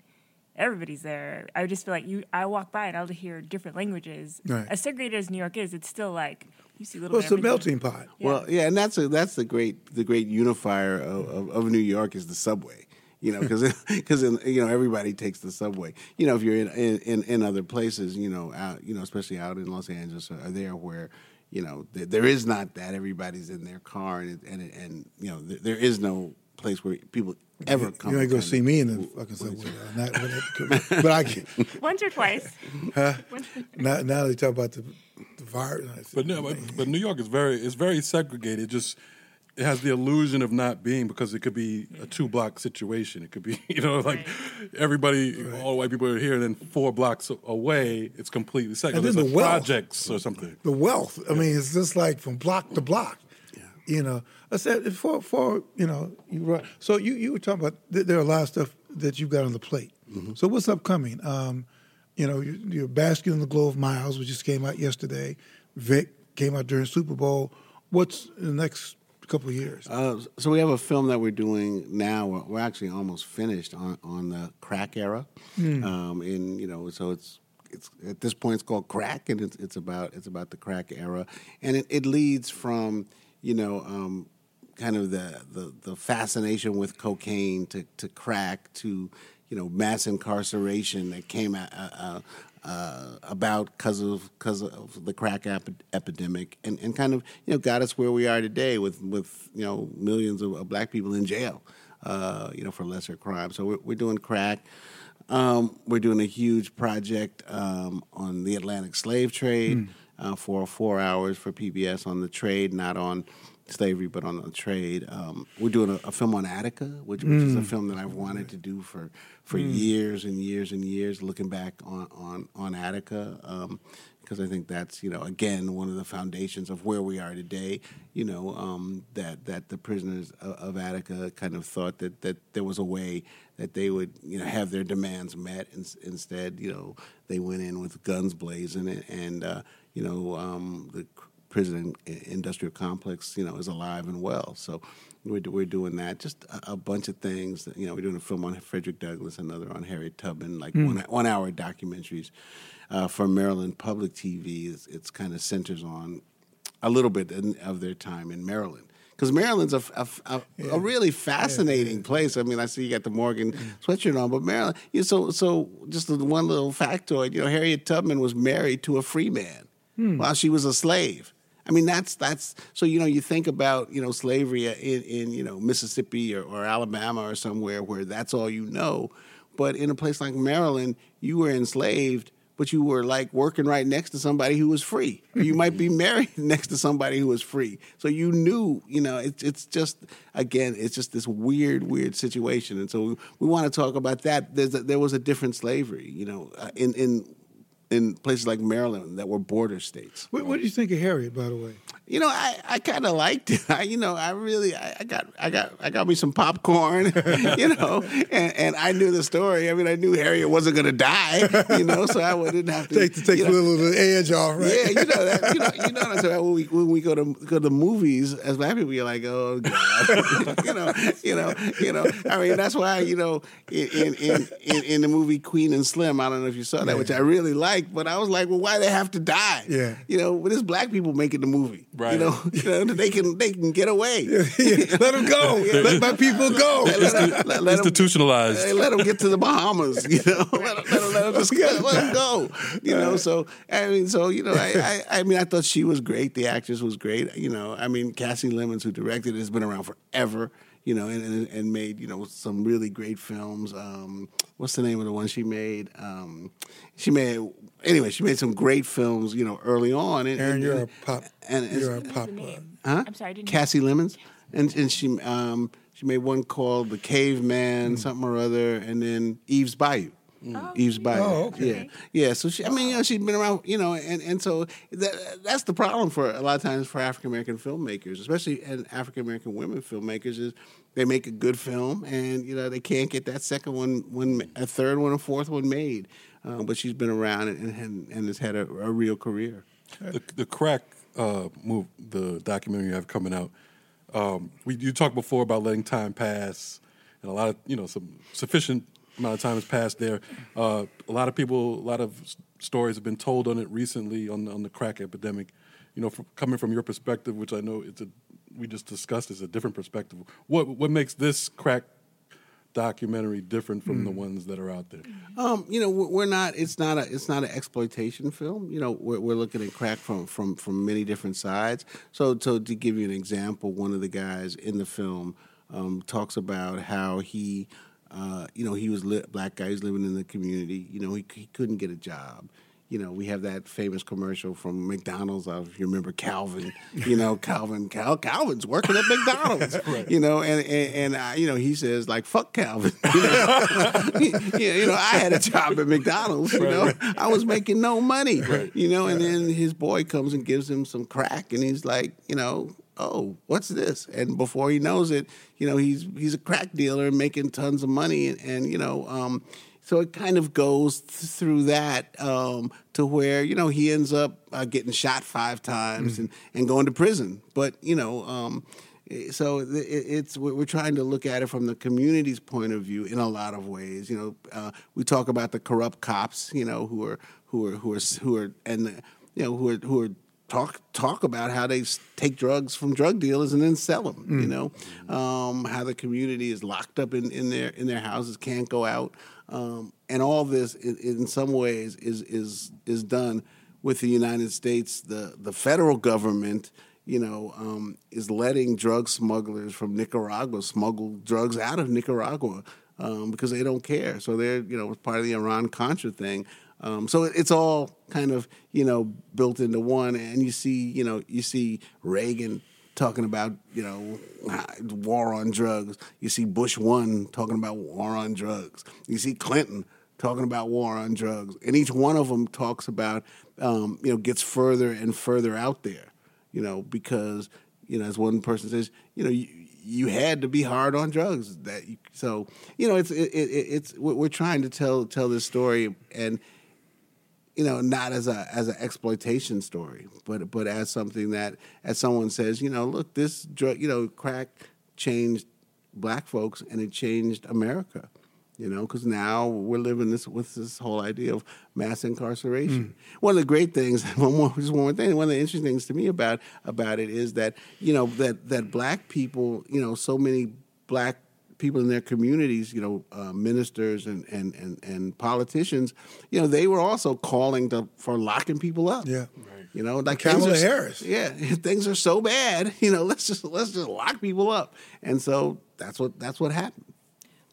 everybody's there. I just feel like you. I walk by and I'll hear different languages. Right. As segregated as New York is, it's still like you see little. Well, it's a melting pot. Yeah. Well, yeah, and that's a, that's the great the great unifier of, of, of New York is the subway. You know, because because [laughs] you know everybody takes the subway. You know, if you're in, in in other places, you know, out you know, especially out in Los Angeles, or there where you know there, there is not that everybody's in their car and and and you know there, there is no place where people ever come. You ain't to gonna see me in the fucking subway. Not, but, but I can. [laughs] Once or twice. Once- Now, now they talk about the, the virus. But no, but, but New York is very it's very segregated. Just it has the illusion of not being because it could be a two block situation. It could be [laughs] you know like everybody all the white people are here, and then four blocks away it's completely segregated. And There's then like the wealth. projects or something. the wealth. I mean, it's just like from block to block. You know, I said for for you know you right. So you you were talking about th- there are a lot of stuff that you've got on the plate. So what's upcoming? Um, you know, you- you're basking in the glow of miles, which just came out yesterday. Vick came out during Super Bowl. What's in the next couple of years? Uh, so we have a film that we're doing now. We're- We're actually almost finished on, on the crack era, um, and you know, so it's it's at this point it's called crack, and it's it's about it's about the crack era, and it, it leads from you know um, kind of the, the the fascination with cocaine to to crack to you know mass incarceration that came. Uh, uh, uh, about because of because of the crack ep- epidemic, and, and kind of you know got us where we are today with with you know millions of, of black people in jail, uh, you know for lesser crimes. So we're, we're doing crack. Um, we're doing a huge project um, on the Atlantic slave trade uh, for four hours for PBS on the trade, not on slavery, but on the trade. Um, we're doing a, a film on Attica, which, which is a film that I've wanted to do for for years and years and years, looking back on on on Attica. Um, because I think that's you know again one of the foundations of where we are today. You know um, that that the prisoners of, of Attica kind of thought that that there was a way that they would you know have their demands met. In, instead, you know they went in with guns blazing and, and uh, you know um, the prison industrial complex you know is alive and well. So we're we're doing that. Just a, a bunch of things. You know we're doing a film on Frederick Douglass, another on Harriet Tubman, like one one hour documentaries uh, for Maryland Public TV. It's, it's kind of centers on a little bit in- of their time in Maryland. Because Maryland's a, a, a, a really fascinating place. I mean, I see you got the Morgan sweatshirt on, but Maryland. You know, so so just one little factoid. You know, Harriet Tubman was married to a free man while she was a slave. I mean, that's that's so you know you think about you know slavery in, in you know Mississippi or, or Alabama or somewhere where that's all you know, but in a place like Maryland, you were enslaved, but you were like working right next to somebody who was free, or you might be [laughs] married [laughs] next to somebody who was free. So you knew, you know, it's it's just again, it's just this weird, weird situation, and so we, we want to talk about that. There's a, there was a different slavery, you know, uh, in in in places like Maryland that were border states. What, what do you think of Harriet, by the way? You know, I, I kind of liked it. [laughs] I, you know, I really, I, I got, I got, I got me some popcorn. [laughs] you know, and, and I knew the story. I mean, I knew Harriet wasn't going to die. You know, so I didn't have to Take to take a know, little of the edge off, right? Yeah, you know that. You know, you know what I'm saying. When we when we go to go to movies as black people, you're like, oh god, [laughs] you know, you know, you know. I mean, that's why you know in in in, in, in the movie Queen and Slim. I don't know if you saw that, Yeah. which I really liked, but I was like, well, why they have to die? Yeah. you know, but it's black people making the movie. Right. You know, [laughs] you know they can they can get away. Yeah, [laughs] Let them go. Let my people go. [laughs] Let, let, let 'em- Institutionalized. Hey, let them get to the Bahamas, you know. let, 'em- let, 'em- let 'em just let 'em go, you know. So I mean, so you know, I, I, I mean, I thought she was great. The actress was great, you know. I mean, Kasi Lemmons, who directed it, has been around forever, you know, and, and, and made you know some really great films. Um, what's the name of the one she made? Um, she made anyway. She made some great films, you know, early on. And, Aaron, and- you're a pop. and- and- you're a pop. uh. Huh? I'm sorry, I didn't. Kasi Lemmons, and and she um she made one called The Caveman, something or other, and then Eve's Bayou. Oh, Eve's okay. Oh, okay. Yeah, yeah. So she, I mean, you know, she's been around, you know, and and so that that's the problem for a lot of times for African American filmmakers, especially and African American women filmmakers, is they make a good film and you know they can't get that second one, one a third one, a fourth one made. Uh, but she's been around and and, and has had a, a real career. the, the crack uh, move, the documentary you have coming out. Um, we you talked before about letting time pass, and a lot of you know some sufficient amount of time has passed there. Uh, a lot of people, a lot of stories have been told on it recently on the, on the crack epidemic. You know, from, coming from your perspective, which I know it's a we just discussed is a different perspective. What what makes this crack documentary different from the ones that are out there? Um, you know, we're we're not. It's not a. It's not an exploitation film. You know, we're, we're looking at crack from from from many different sides. So, so to give you an example, one of the guys in the film um, talks about how he, uh, you know, he was li- black guy. He's living in the community. You know, he he couldn't get a job. You know, we have that famous commercial from McDonald's. I if you remember Calvin. You know, [laughs] Calvin. Cal, Calvin's working at McDonald's. [laughs] You know, and and, and uh, you know he says like fuck Calvin. [laughs] You know? you know, I had a job at McDonald's. You know, I was making no money. You know, and then his boy comes and gives him some crack, and he's like, you know, oh, what's this? And before he knows it, you know, he's he's a crack dealer making tons of money, and, and you know. Um, so it kind of goes th- through that um, to where you know he ends up uh, getting shot five times and, and going to prison. But you know, um, eh, so it, it's we're we're trying to look at it from the community's point of view in a lot of ways. You know, uh, we talk about the corrupt cops. You know, who are who are who are who are and the, you know who are who are talk talk about how they take drugs from drug dealers and then sell them. You know, um, how the community is locked up in, in their in their houses, can't go out, um, and all this in, in some ways is is is done with the United States, the the federal government. You know, um, is letting drug smugglers from Nicaragua smuggle drugs out of Nicaragua um, because they don't care. So they're, you know, part of the Iran Contra thing. Um, so it's all kind of, you know, built into one. And you see, you know, you see Reagan talking about, you know, war on drugs. You see Bush one talking about war on drugs. You see Clinton talking about war on drugs. And each one of them talks about, um, you know, gets further and further out there, you know, because, you know, as one person says, you know, you, you had to be hard on drugs. That you, so you know, it's it, it, it's we're trying to tell tell this story, and you know, not as a as an exploitation story, but but as something that as someone says, you know, look, this drug, you know, crack changed black folks and it changed America. You know, because now we're living this with this whole idea of mass incarceration. Mm. One of the great things, [laughs] one more, just one more thing. One of the interesting things to me about about it is that you know that that black people, you know, so many black people in their communities, you know, uh, ministers and, and, and, and politicians, you know, they were also calling to, for locking people up. Yeah. You know, like Kamala things are- Harris. Yeah, [laughs] things are so bad. [laughs] You know, let's just let's just lock people up, and so that's what that's what happened.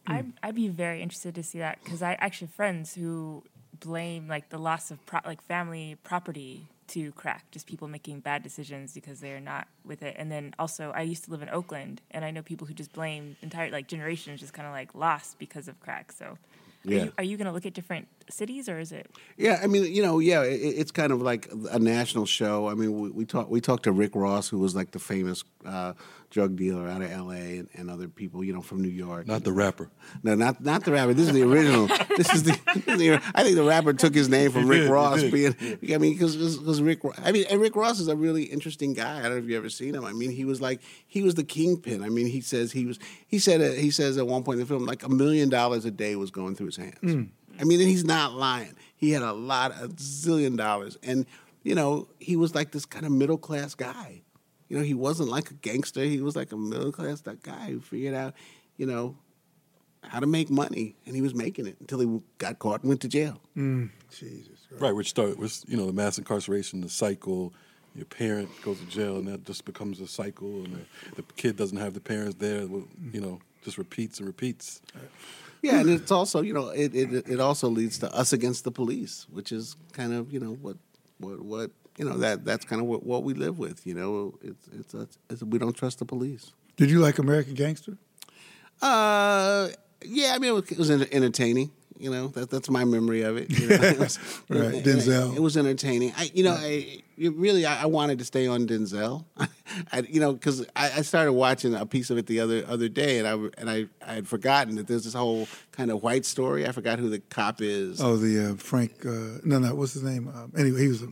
I'd, I'd be very interested to see that because I actually have friends who blame like the loss of pro- like family property to crack, just people making bad decisions because they're not with it. And then also, I used to live in Oakland, and I know people who just blame entire like generations just kind of like lost because of crack. So, Yeah. are you, are you going to look at different cities or is it? Yeah, I mean, you know, yeah, it, it's kind of like a national show. I mean, we, we talked we talked to Rick Ross, who was like the famous uh, drug dealer out of L.A. And, and, other people, you know, from New York. Not the rapper. No, not not the rapper. This is the original. [laughs] this is the, the, I think the rapper took his name from Rick Ross being. I mean, because because Rick. I mean, and Rick Ross is a really interesting guy. I don't know if you ever seen him. I mean, he was like he was the kingpin. I mean, he says he was. He said uh, he says at one point in the film like a million dollars a day was going through his hands. Mm. I mean, and he's not lying. He had a lot, a zillion dollars, and you know, he was like this kind of middle class guy. You know, he wasn't like a gangster. He was like a middle class guy who figured out, you know, how to make money, and he was making it until he got caught and went to jail. Mm, Jesus, right. right, which started with you know the mass incarceration, the cycle. Your parent goes to jail, and that just becomes a cycle, and the, the kid doesn't have the parents there. You know, just repeats and repeats. Yeah, and it's also you know it, it it also leads to us against the police, which is kind of you know what what what you know that that's kind of what, what we live with. You know, it's it's, it's, it's we don't trust the police. Did you like American Gangster? Uh, yeah, I mean it was, it was entertaining. You know, that, that's my memory of it. You know? [laughs] it was, right, [laughs] Denzel. It, it, was entertaining. I, you know, I really I, I, wanted to stay on Denzel. [laughs] I, you know, because I, I, started watching a piece of it the other other day, and I and I, I had forgotten that there's this whole kind of white story. I forgot who the cop is. Oh, the uh, Frank. Uh, no, no, what's his name? Um, anyway, he was a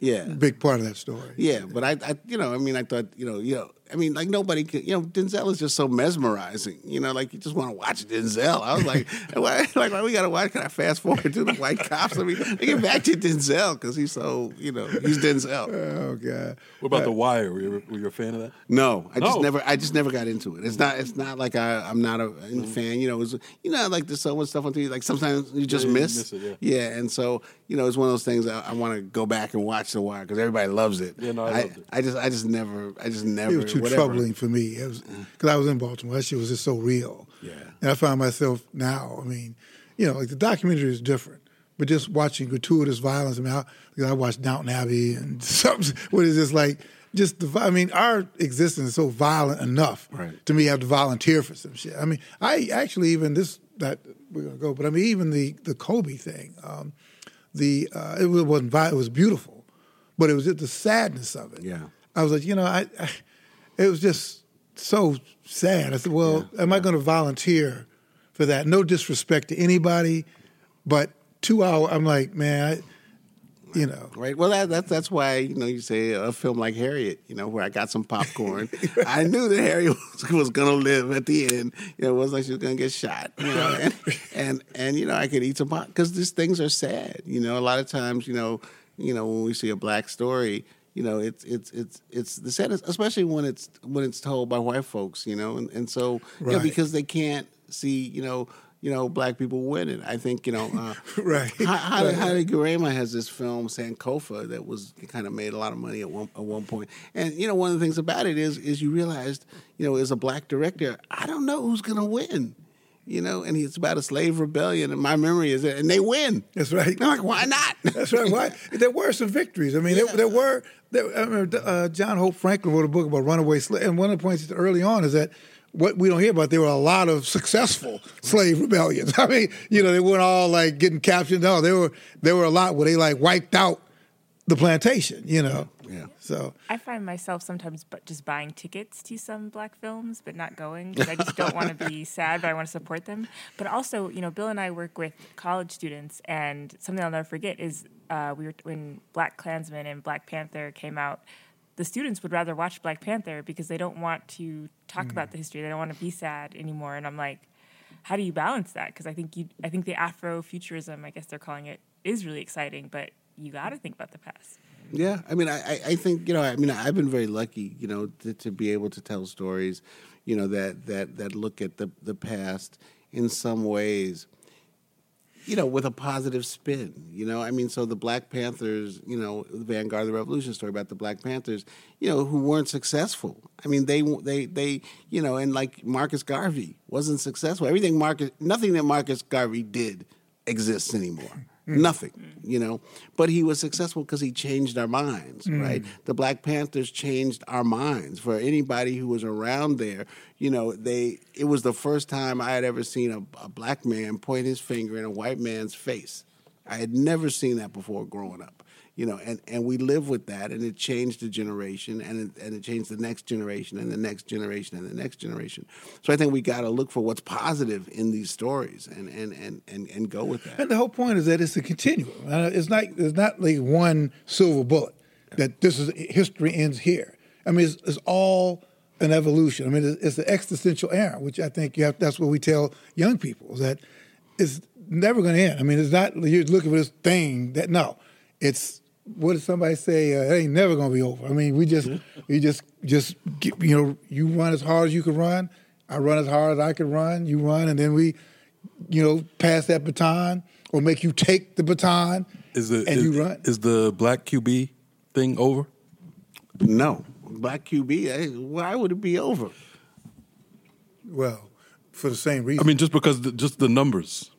yeah big part of that story. Yeah, but I, I, you know, I mean, I thought, you know, you know, I mean, like nobody could, you know, Denzel is just so mesmerizing. You know, like you just want to watch Denzel. I was like, [laughs] why, like, why we got to watch? Can I fast forward to the white cops? I mean, get back to Denzel because he's so, you know, he's Denzel. [laughs] Oh God. What about uh, The Wire? Were you, were you a fan of that? No, I just never, I just never got into it. It's not, it's not like I, I'm not a mm-hmm. fan. You know, was, you know, like there's so much stuff on TV. Like sometimes you just yeah, miss. You miss it, yeah. yeah, and so you know, it's one of those things I, I want to go back and watch The Wire because everybody loves it. Yeah, no, I, I, I just, I just never, I just never. Too whatever. troubling for me me. It was because I was in Baltimore. That shit was just so real. Yeah. And I find myself now. I mean, you know, like the documentary is different, but just watching gratuitous violence. I mean, I, I watched Downton Abbey and [laughs] something. What is this like? Just the. I mean, our existence is so violent enough right. to me have to volunteer for some shit. I mean, I actually even this that we're gonna go, but I mean, even the the Kobe thing. Um, the uh, it wasn't violent. It was beautiful, but it was just the sadness of it. Yeah. I was like, you know, I, I it was just so sad. I said, well, yeah, am. I going to volunteer for that? No disrespect to anybody, but two hour. I'm like, man, I, you know. Right. Well, that, that, that's why you know you say a film like Harriet, you know, where I got some popcorn. [laughs] right. I knew that Harriet [laughs] was, was going to live at the end. You know, it wasn't like she was going to get shot. You know, and, and, and you know I could eat some popcorn because these things are sad. You know, a lot of times, you know, you know when we see a black story you know, it's it's it's it's the saddest, especially when it's when it's told by white folks, you know, and and so right. you know, because they can't see, you know, you know, black people winning. I think you know, uh, [laughs] right. Haile Gerima has this film Sankofa that was kind of made a lot of money at one at one point, and you know, one of the things about it is is you realized, you know, as a black director, I don't know who's going to win you know, and it's about a slave rebellion. And my memory is that, and they win. That's right. I'm like, why not? [laughs] That's right. Why? There were some victories. I mean, yeah. there, there, were. There, I remember uh, John Hope Franklin wrote a book about runaway slaves, and one of the points early on is that what we don't hear about, there were a lot of successful slave rebellions. [laughs] I mean, you know, they weren't all like getting captured. No, there were there were a lot where they like wiped out the plantation. You know. Yeah. So I find myself sometimes but just buying tickets to some black films, but not going because I just don't want to be [laughs] sad, but I want to support them. But also, you know, Bill and I work with college students, and something I'll never forget is uh, we were when Black Klansman and Black Panther came out. The students would rather watch Black Panther because they don't want to talk mm. about the history. They don't want to be sad anymore. And I'm like, how do you balance that? Because I think you, I think the Afrofuturism, I guess they're calling it, is really exciting, but you got to think about the past. Yeah, I mean, I, I think you know, I mean, I've been very lucky, you know, to, to be able to tell stories, you know, that that that look at the the past in some ways, you know, with a positive spin. You know, I mean, so the Black Panthers, you know, the Vanguard of the Revolution story about the Black Panthers, you know, who weren't successful. I mean, they they they, you know, and like Marcus Garvey wasn't successful. Everything Marcus, nothing that Marcus Garvey did exists anymore. Mm. Nothing, you know. But he was successful because he changed our minds, mm. right? The Black Panthers changed our minds. For anybody who was around there, you know, they it was the first time I had ever seen a, a black man point his finger in a white man's face. I had never seen that before growing up. You know, and, and we live with that, and it changed the generation, and it, and it changed the next generation, and the next generation, and the next generation. So I think we got to look for what's positive in these stories, and and, and, and and go with that. And the whole point is that it's a continuum. Uh, It's not it's not like one silver bullet that this is history ends here. I mean, it's, it's all an evolution. I mean, it's, it's the existential era, which I think have. That's what we tell young people is that it's never going to end. I mean, it's not you're looking for this thing that no, it's what did somebody say? Uh, it ain't never going to be over. I mean, we just we just just get, you know you run as hard as you can run. I run as hard as I can run. You run, and then we you know, pass that baton or make you take the baton Is the and is, you run. is the black QB thing over? No, black QB. eh, Why would it be over? well, for the same reason. I mean, just because the, just the numbers.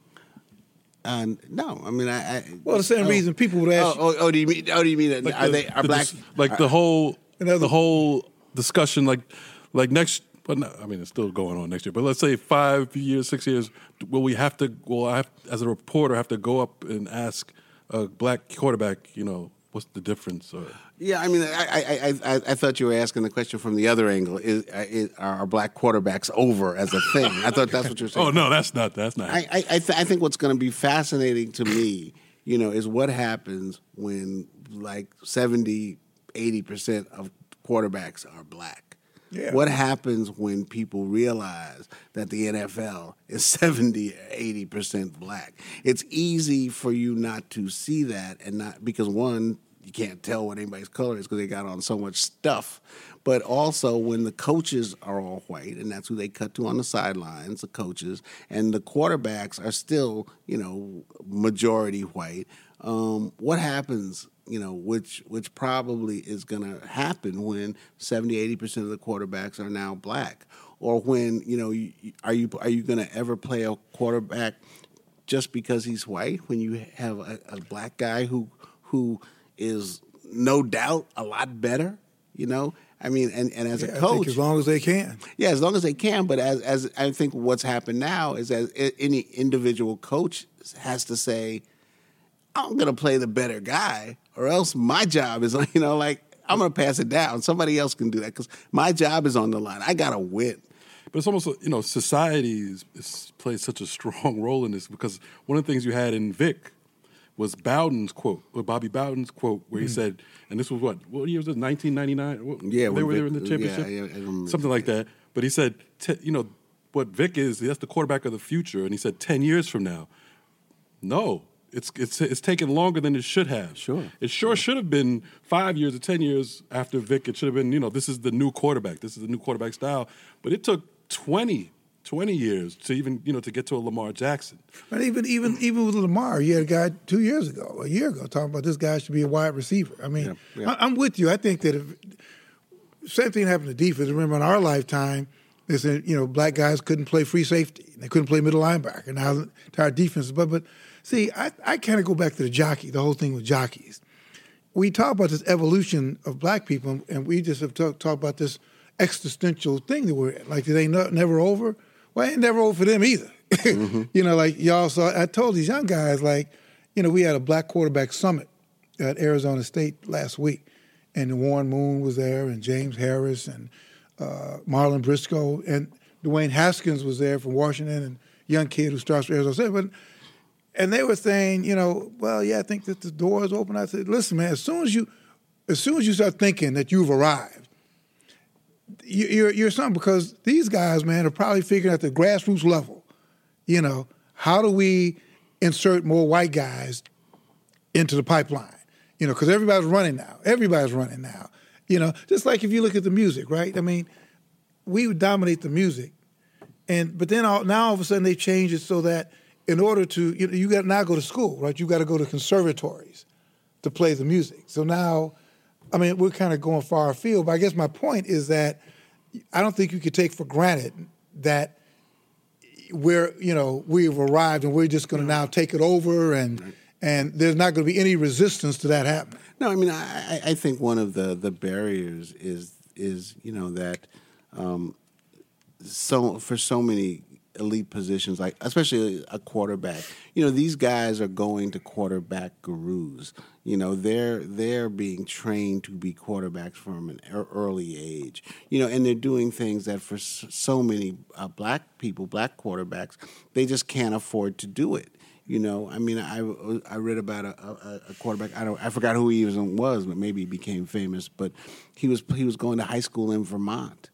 Uh, no, I mean, I. I well, the same oh. reason people would Oh, ask. oh, oh, do you mean? Oh, do you mean? Like are the, they are the black? like the whole the whole discussion, like like next. But no, I mean, it's still going on next year. But let's say five years, six years. Will we have to? Will I, have, as a reporter, have to go up and ask a black quarterback? You know, what's the difference? Or, Yeah, I mean, I, I, I, I, thought you were asking the question from the other angle. Is, uh, is are black quarterbacks over as a thing? I thought that's what you're saying. [laughs] oh no, that's not. That's not. I, I, I, th- I think what's going to be fascinating to me, you know, is what happens when like 70, 80% of quarterbacks are black. Yeah. What happens when people realize that the NFL is [laughs] 70 or 80% black? It's easy for you not to see that and not because one, you can't tell what anybody's color is because they got on so much stuff. But also when the coaches are all white, and that's who they cut to on the sidelines, the coaches, and the quarterbacks are still, you know, majority white. Um, what happens, you know, which which probably is going to happen when 70, 80 percent of the quarterbacks are now black, or when you know, you, are you are you going to ever play a quarterback just because he's white when you have a, a black guy who who is no doubt a lot better, you know? I mean, and, and as Yeah, a coach, as long as they can. yeah, as long as they can. But as as I think what's happened now is as any individual coach has to say, I'm going to play the better guy, or else my job is [laughs] you know like I'm going to pass it down. Somebody else can do that because my job is on the line. I got to win. But it's almost you know society plays such a [laughs] strong role in this because one of the things you had in Vick was Bowden's quote, or Bobby Bowden's quote, where he mm-hmm. said, and this was what what year was this? Nineteen ninety nine. Yeah, they were there in the championship, yeah, remember. something like that. But he said, you know, what Vick is, that's the quarterback of the future, and he said ten years from now, no. It's, it's it's taken longer than it should have. Sure. It sure should have been five years or ten years after Vick. It should have been, you know, this is the new quarterback. This is the new quarterback style. But it took 20, 20 years to even, you know, to get to a Lamar Jackson. But even even even with Lamar, you had a guy two years ago, a year ago, talking about this guy should be a wide receiver. I mean, Yeah, yeah. I, I'm with you. I think that if same thing happened to defense. Remember, in our lifetime, they said you know black guys couldn't play free safety, they couldn't play middle linebacker. Now the entire defense, but but see, I I kind of go back to the jockey, the whole thing with jockeys. We talk about this evolution of black people, and we just have talked talk about this existential thing that we're in. Like, they no, never over? Well, it ain't never over for them either. [laughs] you know, like y'all saw, I told these young guys, like, you know, we had a black quarterback summit at Arizona State last week, and Warren Moon was there, and James Harris, and uh, Marlon Briscoe, and Dwayne Haskins was there from Washington, and young kid who starts for Arizona State. But and they were saying, you know, well, yeah, I think that the door is open. I said, listen, man, as soon as you, as soon as you start thinking that you've arrived, you- you're you're something because these guys, man, are probably figuring at the grassroots level, you know, how do we insert more white guys into the pipeline? You know, because everybody's running now. Everybody's running now. You know, just like if you look at the music, right? I mean, we would dominate the music, and but then all, now all of a sudden they change it so that in order to you know, you got to now go to school, right? You got to go to conservatories to play the music. So now, I mean, we're kind of going far afield. But I guess my point is that I don't think you could take for granted that we're you know we've arrived and we're just going to now take it over and and there's not going to be any resistance to that happening. No, I mean, I, I- I think one of the, the barriers is is you know that um, so for so many elite positions, like especially a quarterback. You know, these guys are going to quarterback gurus. You know, they're they're being trained to be quarterbacks from an early age. You know, and they're doing things that for so many uh, black people, black quarterbacks, they just can't afford to do it. You know, I mean, I, I read about a, a, a quarterback. I don't, I forgot who he even was, but maybe he became famous. But he was he was going to high school in Vermont,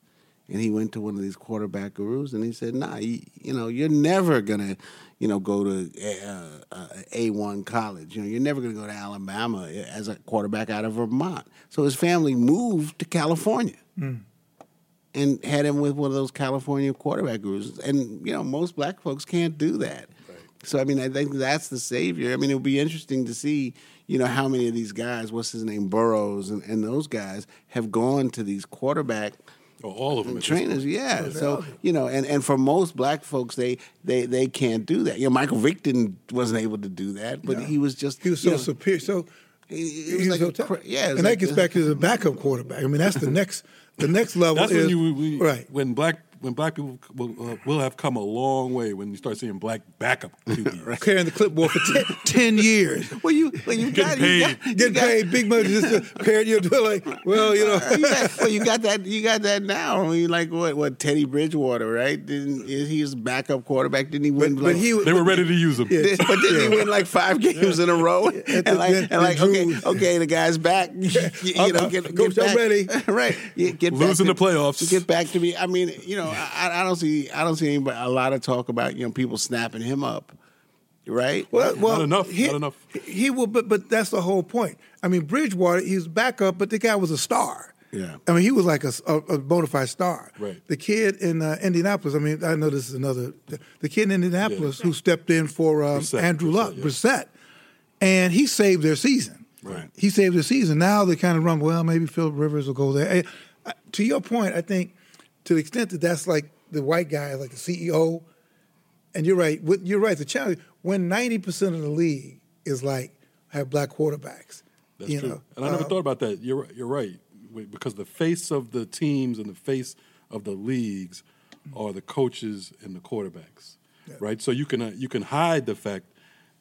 and he went to one of these quarterback gurus, and he said, "Nah, you, you know, you're never gonna, you know, go to eh, uh, uh, a one college. You know, you're never gonna go to Alabama eh, as a quarterback out of Vermont." So his family moved to California hmm. and had him with one of those California quarterback gurus. And you know, most black folks can't do that. So I mean, I think that's the savior. I mean, it would be interesting to see, you know, how many of these guys, what's his name, Burrows, and, and those guys have gone to these quarterback All of them. trainers. Yeah. So you know, and, and for most black folks, they they they can't do that. You know, Michael Vick didn't wasn't able to do that, but he was just He was so know, superior. So It- it he was like so tough. yeah, and that gets back to the backup quarterback. I mean, that's the [laughs] next the next level That's is when you we, right. when black when black people will, uh, will have come a long way when you start seeing black backup [laughs] QBs. Carrying the clipboard for 10, [laughs] 10 years. Well, you well you got, you paid. got, you got- paid big money just to carry your like, well, you know. you got, well, you got that. You got that now. I mean, like what? What? Teddy Bridgewater, right? Didn't is he was backup quarterback? Didn't he win? But, like, but he They were ready to use him. Did- [laughs] but didn't he win like five games in a row? And the- like, and like okay, okay, the guy's back. You, you know, Uh-uh. get, get back. ready. right? Get back Losing to- the playoffs. Get back to me. I mean, you know, I, I don't see, I don't see anybody, a lot of talk about you know people snapping him up, right? Well, well, enough, He, not enough. He will, but but that's the whole point. I mean, Bridgewater, he's backup, but the guy was a star. Yeah. I mean, he was like a, a, a bona fide star. Right. The kid in uh, Indianapolis. I mean, I know this is another. The, the kid in Indianapolis who stepped in for um, Brissett, Andrew Luck, Brissett, yeah. Brissett, and he saved their season. Right. He saved their season. Now they kind of run. Well, maybe Philip Rivers will go there. Hey, uh, to your point, I think to the extent that that's like the white guy, like the CEO, and you're right. You're right. The challenge when ninety percent of the league is like have black quarterbacks. That's you true. know, and I never uh, thought about that. You're you're right because the face of the teams and the face of the leagues are the coaches and the quarterbacks, right? So you can uh, you can hide the fact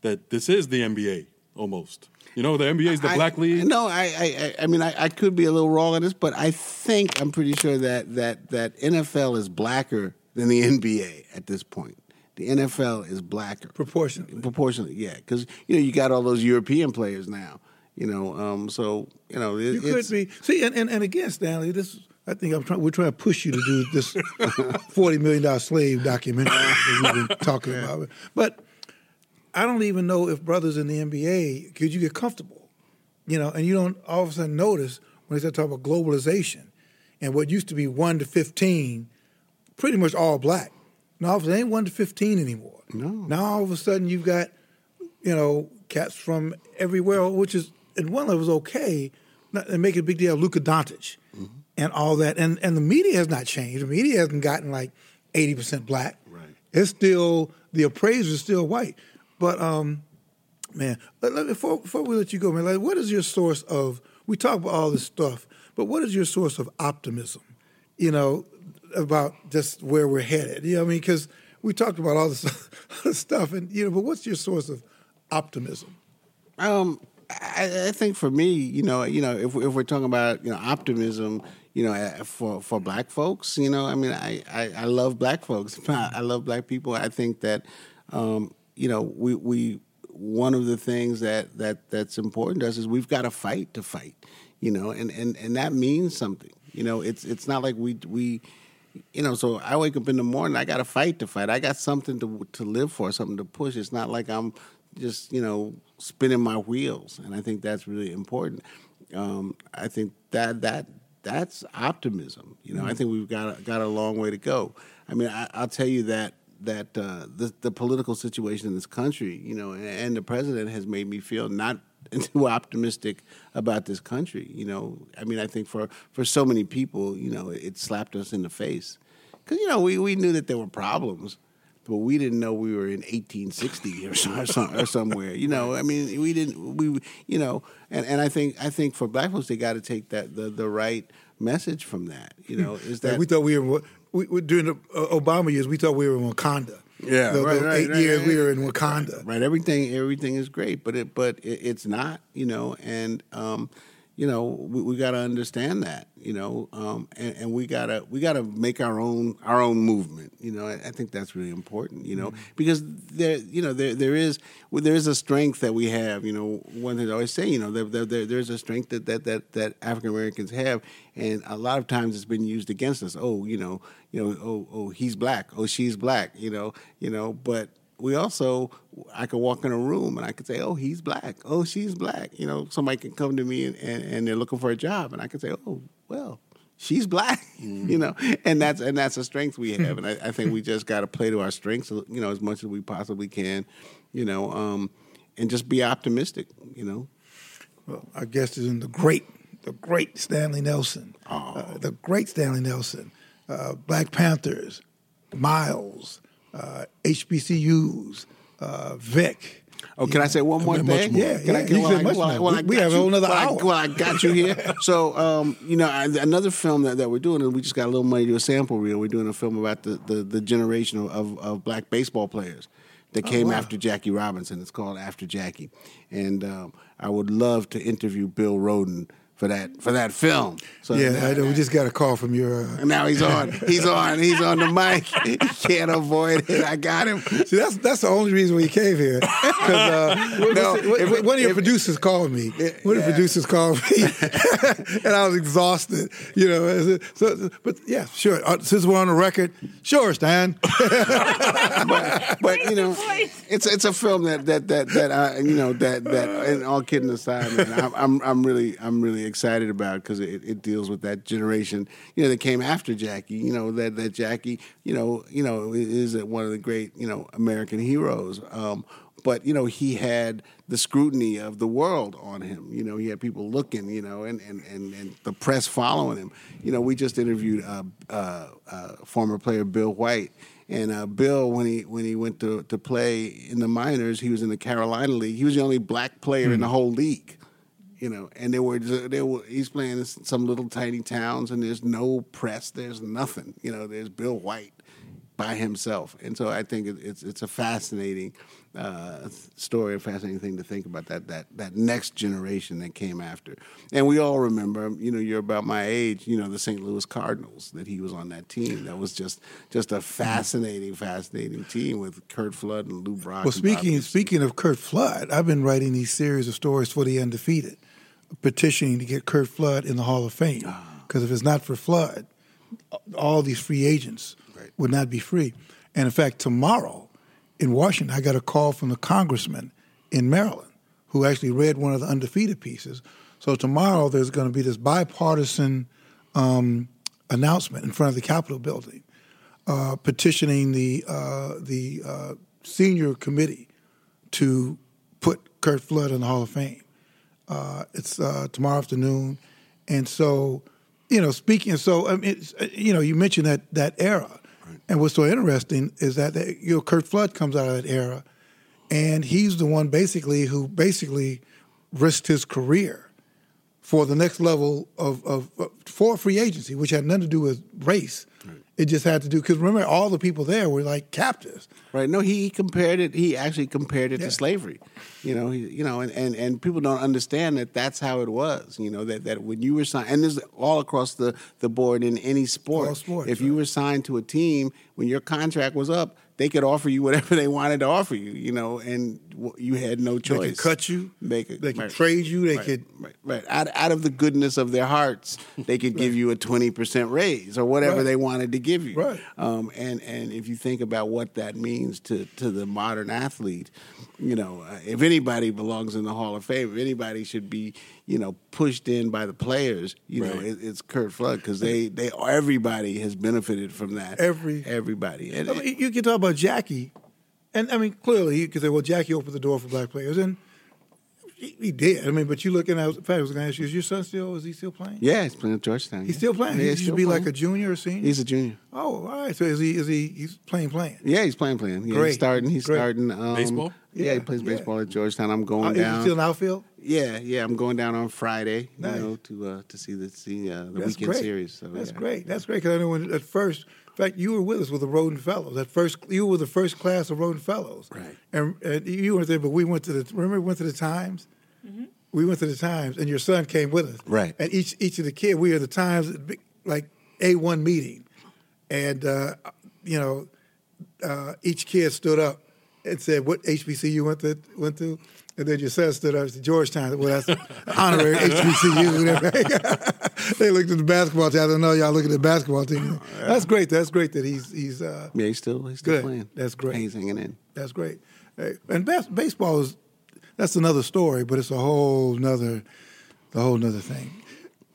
that this is the NBA almost. You know, the NBA is the I- black league. No, I, I, I- I mean, I, I could be a little wrong on this, but I think I'm pretty sure that that that NFL is blacker than the NBA at this point. The NFL is blacker proportionately. proportionally, yeah, because you know you got all those European players now. You know, um, so you know it, You could it's, be see, and, and, and again, Stanley, this I think I'm trying. We're trying to push you to do this [laughs] forty million dollar slave documentary that we've been talking about. But I don't even know if brothers in the NBA could you get comfortable, you know, and you don't all of a sudden notice when they start talking about globalization and what used to be one to fifteen, pretty much all black. Now all of a sudden ain't one to fifteen anymore. No. Now all of a sudden you've got you know, cats from everywhere, which is at one level is okay, not, and make a big deal of Luka Doncic mm-hmm. and all that. And and the media has not changed. The media hasn't gotten like eighty percent black. Right. It's still the appraiser is still white. But um, man, let- let- before before we let you go, man, like, what is your source of? We talk about all this stuff, but what is your source of optimism? You know, about just where we're headed. You know, I mean, because we talked about all this [laughs] other stuff, and you know, but what's your source of optimism? Um, I, I think for me, you know, you know, if if we're talking about you know optimism, you know, uh, for for black folks, you know, I mean, I I, I love black folks. [laughs] I love black people. I think that, um, you know, we we one of the things that that that's important to us is we've got to fight to fight, you know, and and and that means something. You know, it's it's not like we we you know, so I wake up in the morning. I got to fight to fight. I got something to to live for, something to push. It's not like I'm just you know spinning my wheels, and I think that's really important. Um, I think that that that's optimism. You know, I think we've got got a long way to go. I mean, I, I'll tell you that that uh, the the political situation in this country, you know, and, and the president has made me feel not [laughs] too optimistic about this country. You know, I mean, I think for for so many people, you know, it slapped us in the face because you know we we knew that there were problems. But we didn't know we were in 1860 or, or, some, or somewhere. You know, I mean, we didn't. We, you know, and, and I think I think for black folks, they got to take that the, the right message from that. You know, is that we thought we were we, we during the uh, Obama years, we thought we were in Wakanda. Yeah, the, right, the right, eight right, years we were in Wakanda. Right. Everything everything is great, but it but it, it's not, you know, and um, you know, we, we got to understand that, you know, um, and, and we gotta we gotta make our own our own movement. You know, I, I think that's really important. You know, because there you know there there is well, there is a strength that we have. You know, one thing I always say, you know, there, there, there there's a strength that that that, that African Americans have, and a lot of times it's been used against us. Oh, you know, you know, oh oh he's black, oh she's black, you know, you know, but we also I could walk in a room and I could say, "Oh, he's black. Oh, she's black." You know, somebody can come to me and, and, and they're looking for a job, and I could say, "Oh, well, she's black." [laughs] You know, and that's and that's a strength we have, and I, I think we just got to play to our strengths, you know, as much as we possibly can, you know, um, and just be optimistic. You know, Well, our guest is in the great, the great Stanley Nelson, uh, the great Stanley Nelson, uh, Black Panthers, Miles, uh, HBCUs, uh, Vick. Oh, can I say one more thing? Yeah, can I, yeah, can, you well, I- well, well, We- I we have you- another well, I- hour. well, I got you here. [laughs] so, um, you know, I- another film that, that we're doing, and we just got a little money to do a sample reel. We're doing a film about the, the, the generation of, of, black baseball players that came wow. after Jackie Robinson. It's called After Jackie. And um, I would love to interview Bill Rhoden for that for that film. So Yeah, now- I know. we just got a call from your. Uh, now he's on. He's on. He's on the mic. [laughs] He can't avoid it. I got him. see, that's that's the only reason we came here. [laughs] 'Cause, uh, No, what's it- what- if one of your if- producers called me. One of the producers called me, [laughs] and I was exhausted. You know, so but yeah, sure. Uh, since we're on the record, sure, Stan. but, but you know, it's it's a film that that that that I you know that that and all kidding aside, man, I'm I'm, I'm really I'm really excited about because it, it deals with that generation you know that came after Jackie. You know that that Jackie you know you know is one of the great you know American heroes. Um, but you know he had the scrutiny of the world on him. You know he had people looking. You know and and and, and the press following him. You know we just interviewed uh, uh, uh, former player Bill White. And uh, Bill, when he when he went to, to play in the minors, he was in the Carolina League. He was the only black player in the whole league, you know. And they were they were he's playing in some little tiny towns, and there's no press, there's nothing, you know. There's Bill White by himself, and so I think it, it's it's a fascinating uh, story, a fascinating thing to think about that that that next generation that came after. And we all remember, you know, you're about my age, you know, the St. Louis Cardinals that he was on that team. That was just just a fascinating, fascinating team with Curt Flood and Lou Brock. Well, speaking speaking of Curt Flood, I've been writing these series of stories for the undefeated, petitioning to get Curt Flood in the Hall of Fame. Ah. Because if it's not for Flood, all these free agents Right. would not be free. And in fact, tomorrow in Washington, I got a call from the congressman in Maryland who actually read one of the undefeated pieces. So tomorrow there's going to be this bipartisan um, announcement in front of the Capitol building uh, petitioning the uh, the uh, senior committee to put Curt Flood in the Hall of Fame. Uh, it's uh, tomorrow afternoon, and so you know, speaking. So I mean, uh, you know, you mentioned that that era, and what's so interesting is that you know Curt Flood comes out of that era, and he's the one basically who basically risked his career for the next level of, of, of for free agency, which had nothing to do with race. It just had to do because remember all the people there were like captives. Right. No, he compared it. He actually compared it Yeah. to slavery. You know. He, you know, and, and, and people don't understand that that's how it was. You know that, that when you were signed, and this is all across the, the board in any sport. All sports, if you were signed to a team when your contract was up, they could offer you whatever they wanted to offer you. You know, and you had no choice. They could cut you. They could, They could right. trade you. They Right, could. right, right. Out, out of the goodness of their hearts, they could give you a twenty percent raise or whatever they wanted to give you. Right. Um, and and if you think about what that means to to the modern athlete, you know, uh, if anybody belongs in the Hall of Fame, if anybody should be, you know, pushed in by the players, you know, it, it's Curt Flood because they they everybody has benefited from that. Every- everybody. And, I mean, you can talk about Jackie, and I mean clearly you could say, well, Jackie opened the door for black players, and he, he did. I mean, but you look at. In fact, I was going to ask you: Is your son still? Is he still playing? yeah, he's playing at Georgetown. He's yeah. still playing. Yeah, he should still be like a junior or senior. He's a junior. oh, all right. So is he? Is he? He's playing, playing. Yeah, he's playing, playing. Yeah, Great. he's starting. He's Great. starting um, Baseball? Yeah, Yeah, he plays yeah. baseball at Georgetown. I'm going Uh, is he down. still in outfield? Yeah, yeah, I'm going down on Friday. Nice. You know, to uh, to see the see uh, the That's weekend great. series. So That's yeah. great. That's great because I know when at first In fact, you were with us with the Rhoden Fellows. That first, you were the first class of Rhoden Fellows. Right. And, and you weren't there, but we went to the. Remember, we went to the Times. We went to the Times, and your son came with us. Right. And each each of the kids, we were the Times, big- like a one meeting, and uh, you know, uh, each kid stood up and said what HBCU you went to went to, and then your son stood up and said Georgetown. Well, that's honorary HBCU. [laughs] they looked at the basketball team. I don't know y'all look at the basketball team. That's great. That's great that he's he's uh, Yeah, he's still he's still Good. playing. That's great. He's hanging in. that's great. Hey, And bas- baseball is that's another story, but it's a whole nother the whole nother thing.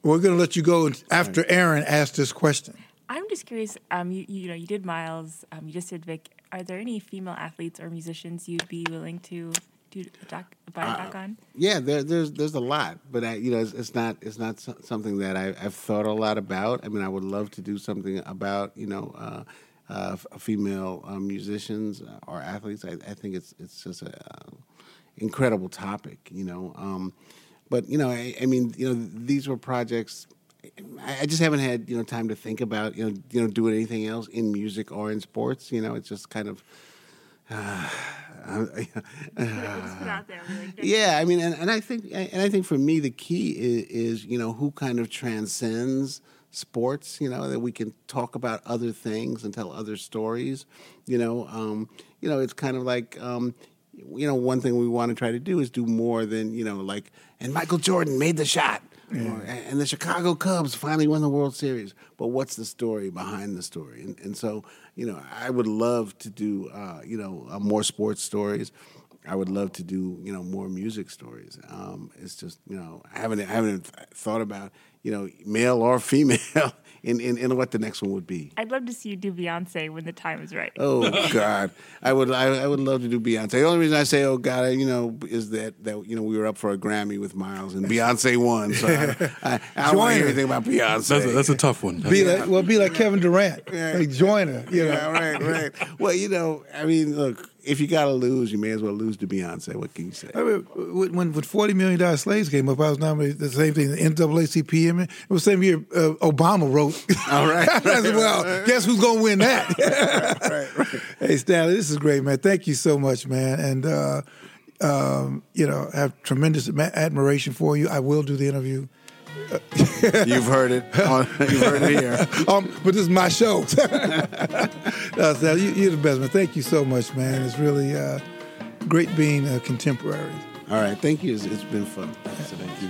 We're going to let you go after Aaron asked this question. I'm just curious. Um, you, you know, you did Miles. Um, you just did Vick. Are there any female athletes or musicians you'd be willing to do a doc, a biodoc on? Yeah, there, there's there's a lot, but I, you know, it's, it's not it's not so- something that I, I've thought a lot about. I mean, I would love to do something about you know uh, uh, f- female um, musicians or athletes. I, I think it's it's just a uh, incredible topic, you know. Um, but you know, I, I mean, you know, these were projects. I I just haven't had you know time to think about you know you know doing anything else in music or in sports. You know, it's just kind of. Just put out there. be like, Yeah, I mean, and, and I think, and I think for me, the key is, is, you know, who kind of transcends sports. You know, that we can talk about other things and tell other stories. You know, um, you know, it's kind of like, um, you know, one thing we want to try to do is do more than you know, like, and Michael Jordan made the shot. Or, and the Chicago Cubs finally won the World Series. But what's the story behind the story? And, and so, you know, I would love to do, uh, you know, uh, more sports stories. I would love to do you know more music stories. Um, it's just you know I haven't I haven't thought about you know male or female [laughs] in, in, in what the next one would be. I'd love to see you do Beyonce when the time is right. Oh [laughs] God, I would I, I would love to do Beyonce. The only reason I say oh God, you know, is that that you know we were up for a Grammy with Miles and Beyonce won, so I, I, I don't want to hear Join anything about Beyonce. That's a, that's a tough one. Be like, well, be like Kevin Durant, like Joyner, you know. yeah, right, right. Well, you know, I mean, look, if you got to lose, you may as well lose to Beyonce. What can you say? I mean, when when forty million dollar slaves came up, I was nominated. The same thing, the NAACP. It was the same year uh, Obama wrote. All right. [laughs] I said, well, guess who's gonna win that? [laughs] right, right. hey, Stanley, this is great, man. Thank you so much, man. And uh, um, you know, I have tremendous admiration for you. I will do the interview. [laughs] You've heard it. On, you've heard it here. [laughs] Um, but this is my show. [laughs] no, you, you're the best, man. Thank you so much, man. It's really uh, great being a contemporary. All right. Thank you. It's, it's been fun. You. Thank you.